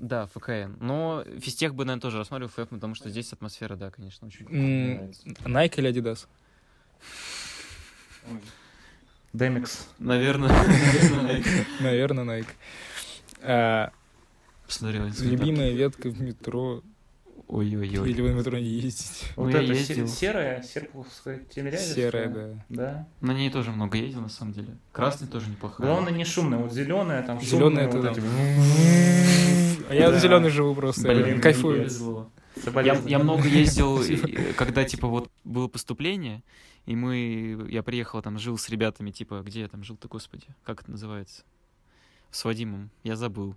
Да, ФКН. Но физтех бы, наверное, тоже рассматривал ФФ, потому что здесь атмосфера, да, конечно, очень. Nike или Adidas? Демикс. Наверное. Наверное, Nike. А, Посмотрел. любимая ветка в метро. Ой-ой-ой. Или вы на метро не ездите? Ну, Вот я это ездил. се- серая, серпуховская Тимирязевская. Серая, да. Да. На ней тоже много ездил, на самом деле. Красный тоже неплохой. Главное не шумная, вот зеленая там Зеленая это вот. А я на зеленый живу просто. Блин, кайфую. Я, много ездил, и, когда, типа, вот было поступление, и мы, я приехал, там, жил с ребятами, типа, где я там жил-то, господи, как это называется? С Вадимом, я забыл.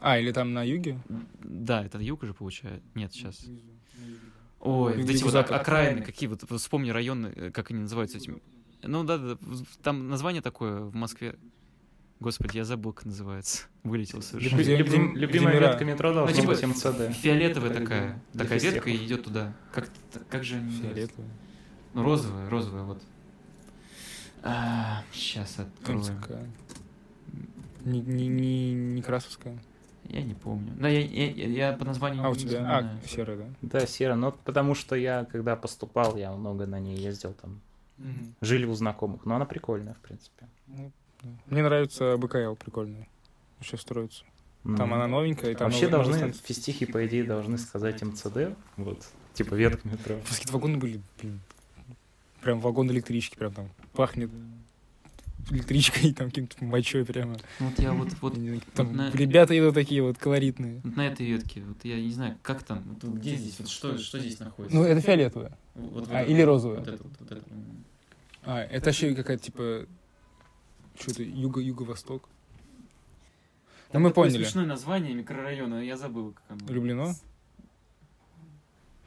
А, или там на юге? Да, это юг уже получается? Нет, сейчас. Ой, вот эти вот окраины, какие вот, вспомни районы, э, как они называются этими. Ну да, да, там название такое в Москве. Господи, я забыл, как называется. Вылетел совершенно. Любим- любимая ветка метро Ну, должна типа, быть МЦД. фиолетовая такая, такая ветка и идет туда. Как, как же они называются? Ну, розовая, розовая, вот. сейчас открою. МЦК. Не, не, не, не красовская. Я не помню. Да, я, я, я- по названию А у тебя? вспоминаю. А, серая, да? Да, серая. Но потому что я, когда поступал, я много на ней ездил там. Жили у знакомых. Но она прикольная, в принципе. Ну, да. Мне нравится БКЛ, прикольная. Сейчас строится. Там М. она новенькая, и там Вообще должны, новая физтехи, по идее, должны сказать МЦД. Вот. Типа ветка метро. станция. Какие-то вагоны были, блин, прям вагон электрички, прям там пахнет электричкой, там каким-то мочой прямо. Вот я вот, вот, Там на- ребята идут такие вот колоритные. вот на этой ветке, вот я не знаю, как там, вот тут где здесь, вот что, что здесь находится? Ну, это фиолетовая. Вот а, это или вот, розовая. Вот это, вот, вот это. А, это вообще какая-то типа что-то юго юго-восток. Ну, мы поняли. смешное название микрорайона, я забыл, как оно. Люблено?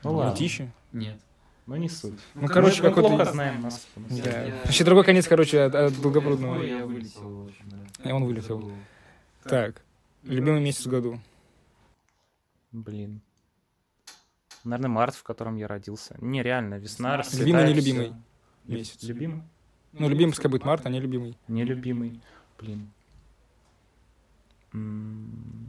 Ну ладно. Мытищи? Нет. Ну не суть. Ну, короче, мы какой-то- плохо знаем нас. Да. я- Вообще другой конец, короче, от, от Долгопрудного. Ой, я вылетел, в общем, да. И он вылетел. Так, любимый месяц в году. Блин. Наверное, март, в котором я родился. Не, реально, весна расцветает. Любимый, нелюбимый Лю- месяц. Любимый? Ну, любимый пускай будет март, а не любимый. Нелюбимый. Блин. М.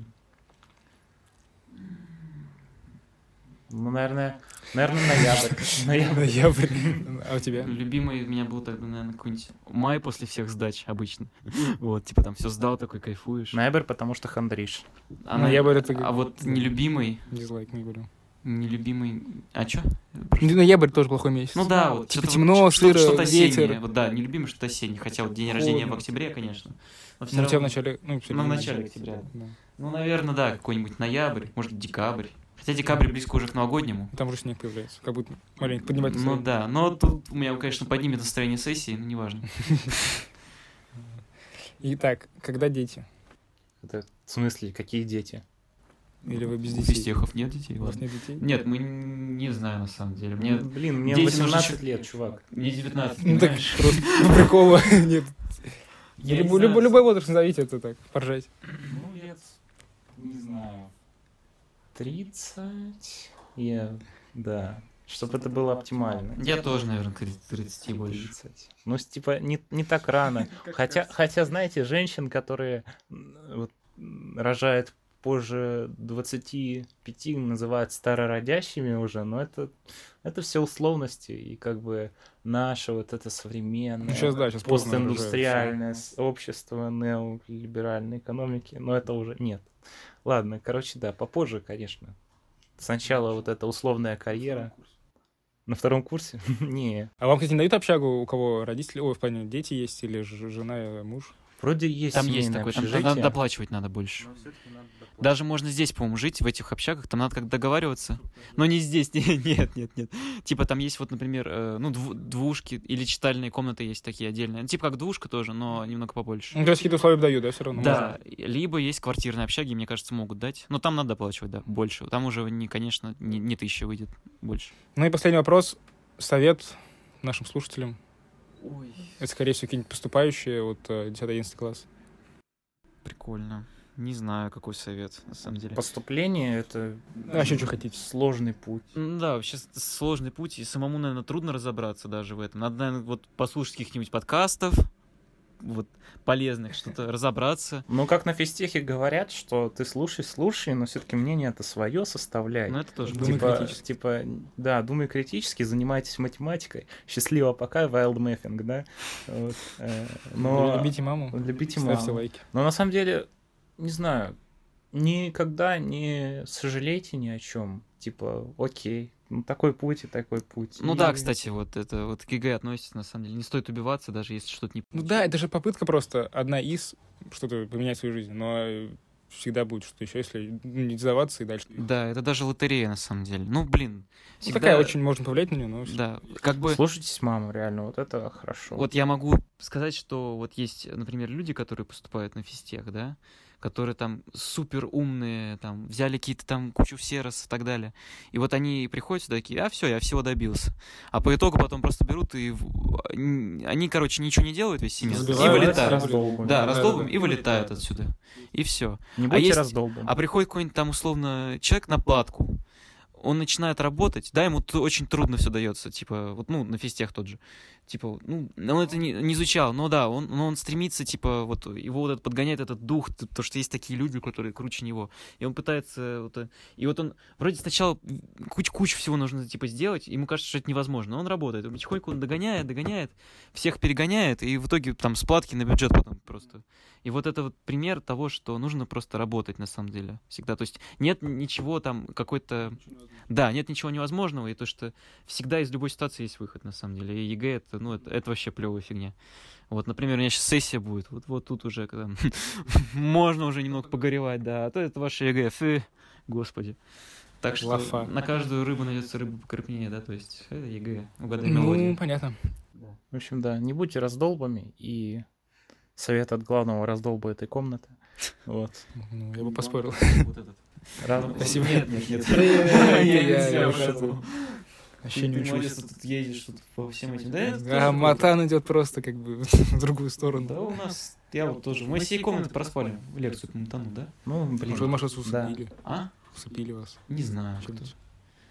Ну, наверное, наверное, ноябрь. Ноябрь. Ноябрь. А у тебя? Любимый у меня был тогда, наверное, какой-нибудь май после всех сдач обычно. Вот, типа там все сдал, такой кайфуешь. Ноябрь, потому что хандришь. А, Ноябрь это... а вот нелюбимый, Дизлайк, не говорю. нелюбимый... А чё? Ноябрь тоже плохой месяц. Ну да, вот Типа темно, сыро, что-то осеннее. Вот, да, нелюбимый что-то осеннее. Хотя вот день рождения в октябре, конечно. Но Ну, у тебя в начале... Ну, в Ну, начале октября. Ну, наверное, да, какой-нибудь ноябрь, может, декабрь. Хотя декабрь близко уже к новогоднему. Там уже снег появляется. Как будто маленько поднимает Ну да, но тут у меня, конечно, поднимет настроение сессии, но неважно. Итак, когда дети? Это в смысле, какие дети? Или вы без У детей? физтехов нет детей? У вас нет детей? Нет, мы не знаем на самом деле. Мне, Блин, мне дети нужно 18 чуть- лет, чувак. мне 19, Ну так просто по приколу. Нет. Я Любой, знаю. возраст назовите это так, поржать. Ну, лет, не знаю, 30. Я, да. Чтобы это было оптимально. Я тоже, наверное, к 30 больше. 30. Ну, типа, не, не так рано. Хотя, хотя, знаете, женщин, которые вот, рожают позже 25, называют старородящими уже, но это, это все условности. И как бы наше вот это современное, Ну, сейчас, да, сейчас постиндустриальное общество неолиберальной экономики, но это уже нет. Ладно, короче, да, попозже, конечно. Сначала вот эта условная карьера. На втором курсе? Не. А вам, кстати, не дают общагу, у кого родители, ой, в плане, дети есть или жена, муж? Вроде есть Там есть такое, там общежитие. надо доплачивать надо больше. надо доплачивать. Даже можно здесь, по-моему, жить, в этих общагах, там надо как договариваться. Но не здесь, не- нет, нет, нет. Типа там есть вот, например, э, ну, дву- двушки или читальные комнаты есть такие отдельные. Ну, Типа как двушка тоже, но немного побольше. Ну, то есть какие-то условия дают, да, все равно? Да, либо есть квартирные общаги, мне кажется, могут дать. Но там надо доплачивать, да, больше. Там уже, не, конечно, не, не тысяча выйдет больше. Ну и последний вопрос. Совет нашим слушателям. Ой, Это, скорее всего, какие-нибудь поступающие, вот э, 10-11 класс. прикольно. Не знаю, какой совет, на самом деле. Поступление это А еще что хотите? сложный путь. Да, вообще сложный путь, и самому, наверное, трудно разобраться даже в этом. Надо, наверное, вот послушать каких-нибудь подкастов, вот, полезных, что-то разобраться. Ну, как на физтехе говорят, что ты слушай, слушай, но все-таки мнение это свое составляй. Но это тоже Думай типа, критически. типа, да, думай критически, занимайтесь математикой. Счастливо пока, mind mapping, да. Вот, э, Но Любите маму, любите ставьте маму. лайки. Но на самом деле, не знаю, никогда не сожалейте ни о чем. Типа, окей, ну такой путь и такой путь. Ну И- да, кстати, вот это вот к ЕГЭ относится, на самом деле. Не стоит убиваться, даже если что-то не Ну да, это же попытка просто одна из что-то поменять в свою жизнь, но всегда будет что-то еще, если не сдаваться и дальше. Да, это даже лотерея, на самом деле. Ну, блин. Ну, всегда- такая очень можно повлиять на нее, но Да, как бы... Слушайтесь маму, реально, вот это хорошо. Вот я могу сказать, что вот есть, например, люди, которые поступают на физтех, да, которые там супер умные, там, взяли какие-то там кучу всерос и так далее. И вот они приходят сюда такие, а все, я всего добился. А по итогу потом просто берут и... Они, короче, ничего не делают весь семестр и Забивают, вылетают. раздолбами. Да, раздолбом и вылетают отсюда. И все. Не а будьте есть- раздолбаны. А приходит какой-нибудь там условно человек на платку, он начинает работать, да, ему очень трудно все дается, типа, вот, ну, на физтех тот же, типа, ну, он это не, не изучал, но да, он, но он стремится, типа, вот, его вот это подгоняет этот дух, то, что есть такие люди, которые круче него, и он пытается, вот, э, и вот он, вроде сначала кучу, кучу всего нужно, типа, сделать, ему кажется, что это невозможно, но он работает, он потихоньку он догоняет, догоняет, всех перегоняет, и в итоге там сплатки на бюджет потом просто. И вот это вот пример того, что нужно просто работать на самом деле всегда. То есть нет ничего там какой-то... Да, нет ничего невозможного, и то, что всегда из любой ситуации есть выход на самом деле. И ЕГЭ это, ну, это, это вообще плевая фигня. Вот, например, у меня сейчас сессия будет, вот, вот тут уже когда можно уже немного погоревать, да, а то это ваше ЕГЭ, фы, господи. Так что Лафа. на каждую рыбу найдется рыба покрупнее, да, то есть это ЕГЭ, угадай Ну, мелодию. понятно. В общем, да, не будьте раздолбами и совет от главного раздолба этой комнаты. Вот. Ну, я бы поспорил. Вот этот. Раз- Спасибо. Нет, нет, нет. Я- я- Я я уж уже Вообще не учусь. что тут едешь тут по всем этим. Да, А. Матан идет просто как бы в другую Да, сторону. у нас, я вот тоже. Мы все комнаты проспали в лекцию по Матану, да? Ну, блин. Может, да. усыпили. А? Усыпили вас. Не знаю.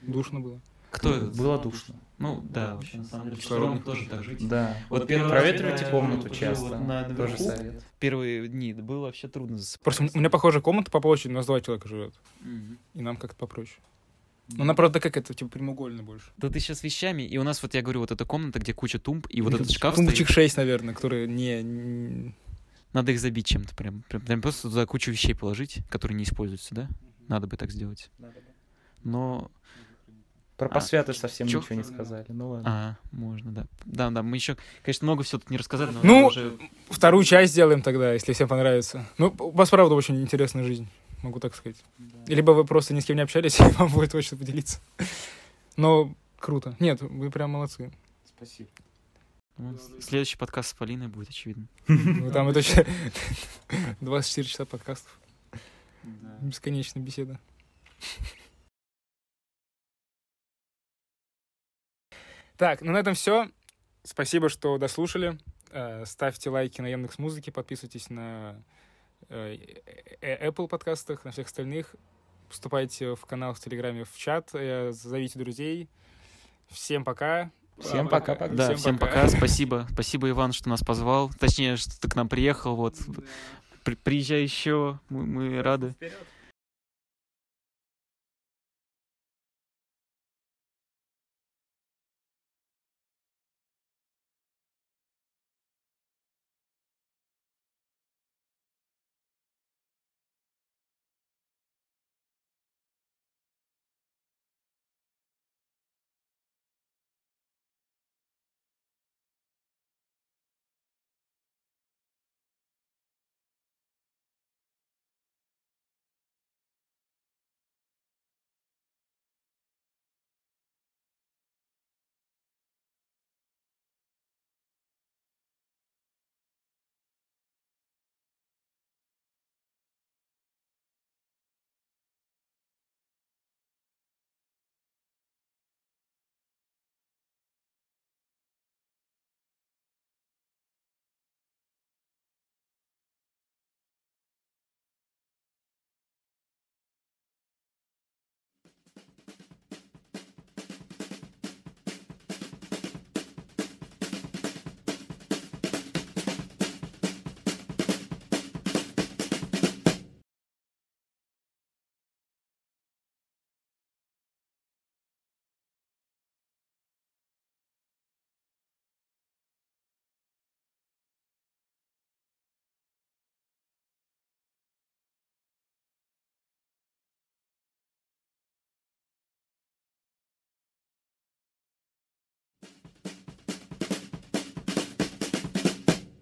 Душно было. Кто этот? Было душно. Ну, да, вообще, на самом деле, Втором. втором тоже так жить. Да. Вот первый раз, Проветривайте я комнату жил часто. вот на- Тоже совет. Первые дни было вообще трудно засыпать. Просто у меня похожая комната по площади, у нас два человека живет. Мгм. И нам как-то попроще. Ну, она, правда, как это, типа, прямоугольно больше. Да ты сейчас вещами, и у нас вот, я говорю, вот эта комната, где куча тумб, и вот этот шкаф Тумбочек стоит. 6, наверное, которые не... Надо их забить чем-то прям. Прям, прям просто туда кучу вещей положить, которые не используются, да? Надо бы так сделать. Но Про А, посвяты совсем чё? ничего не сказали. Ну ладно. А, можно, да. Да, да, мы еще, конечно, много всего тут не рассказали, но Ну, уже... Вторую часть сделаем тогда, если всем понравится. Ну, у вас, правда, очень интересная жизнь, могу так сказать. Либо вы просто ни с кем не общались, и вам будет точно поделиться. Но круто. Нет, вы прям молодцы. Спасибо. ну, Следующий подкаст с Полиной будет, очевидно. Ну, там это вообще 24 часа подкастов. Бесконечная беседа. Так, ну на этом все. Спасибо, что дослушали. Э, ставьте лайки на Яндекс Музыке, подписывайтесь на э, э, Apple подкастах, на всех остальных. Вступайте в канал в Телеграме, в чат, зовите друзей. Всем пока. Всем пока-пока. Да, всем, всем пока. пока. Спасибо. Спасибо, Иван, что нас позвал. Точнее, что ты к нам приехал. Вот. Приезжай еще. Мы, мы рады. Вперед.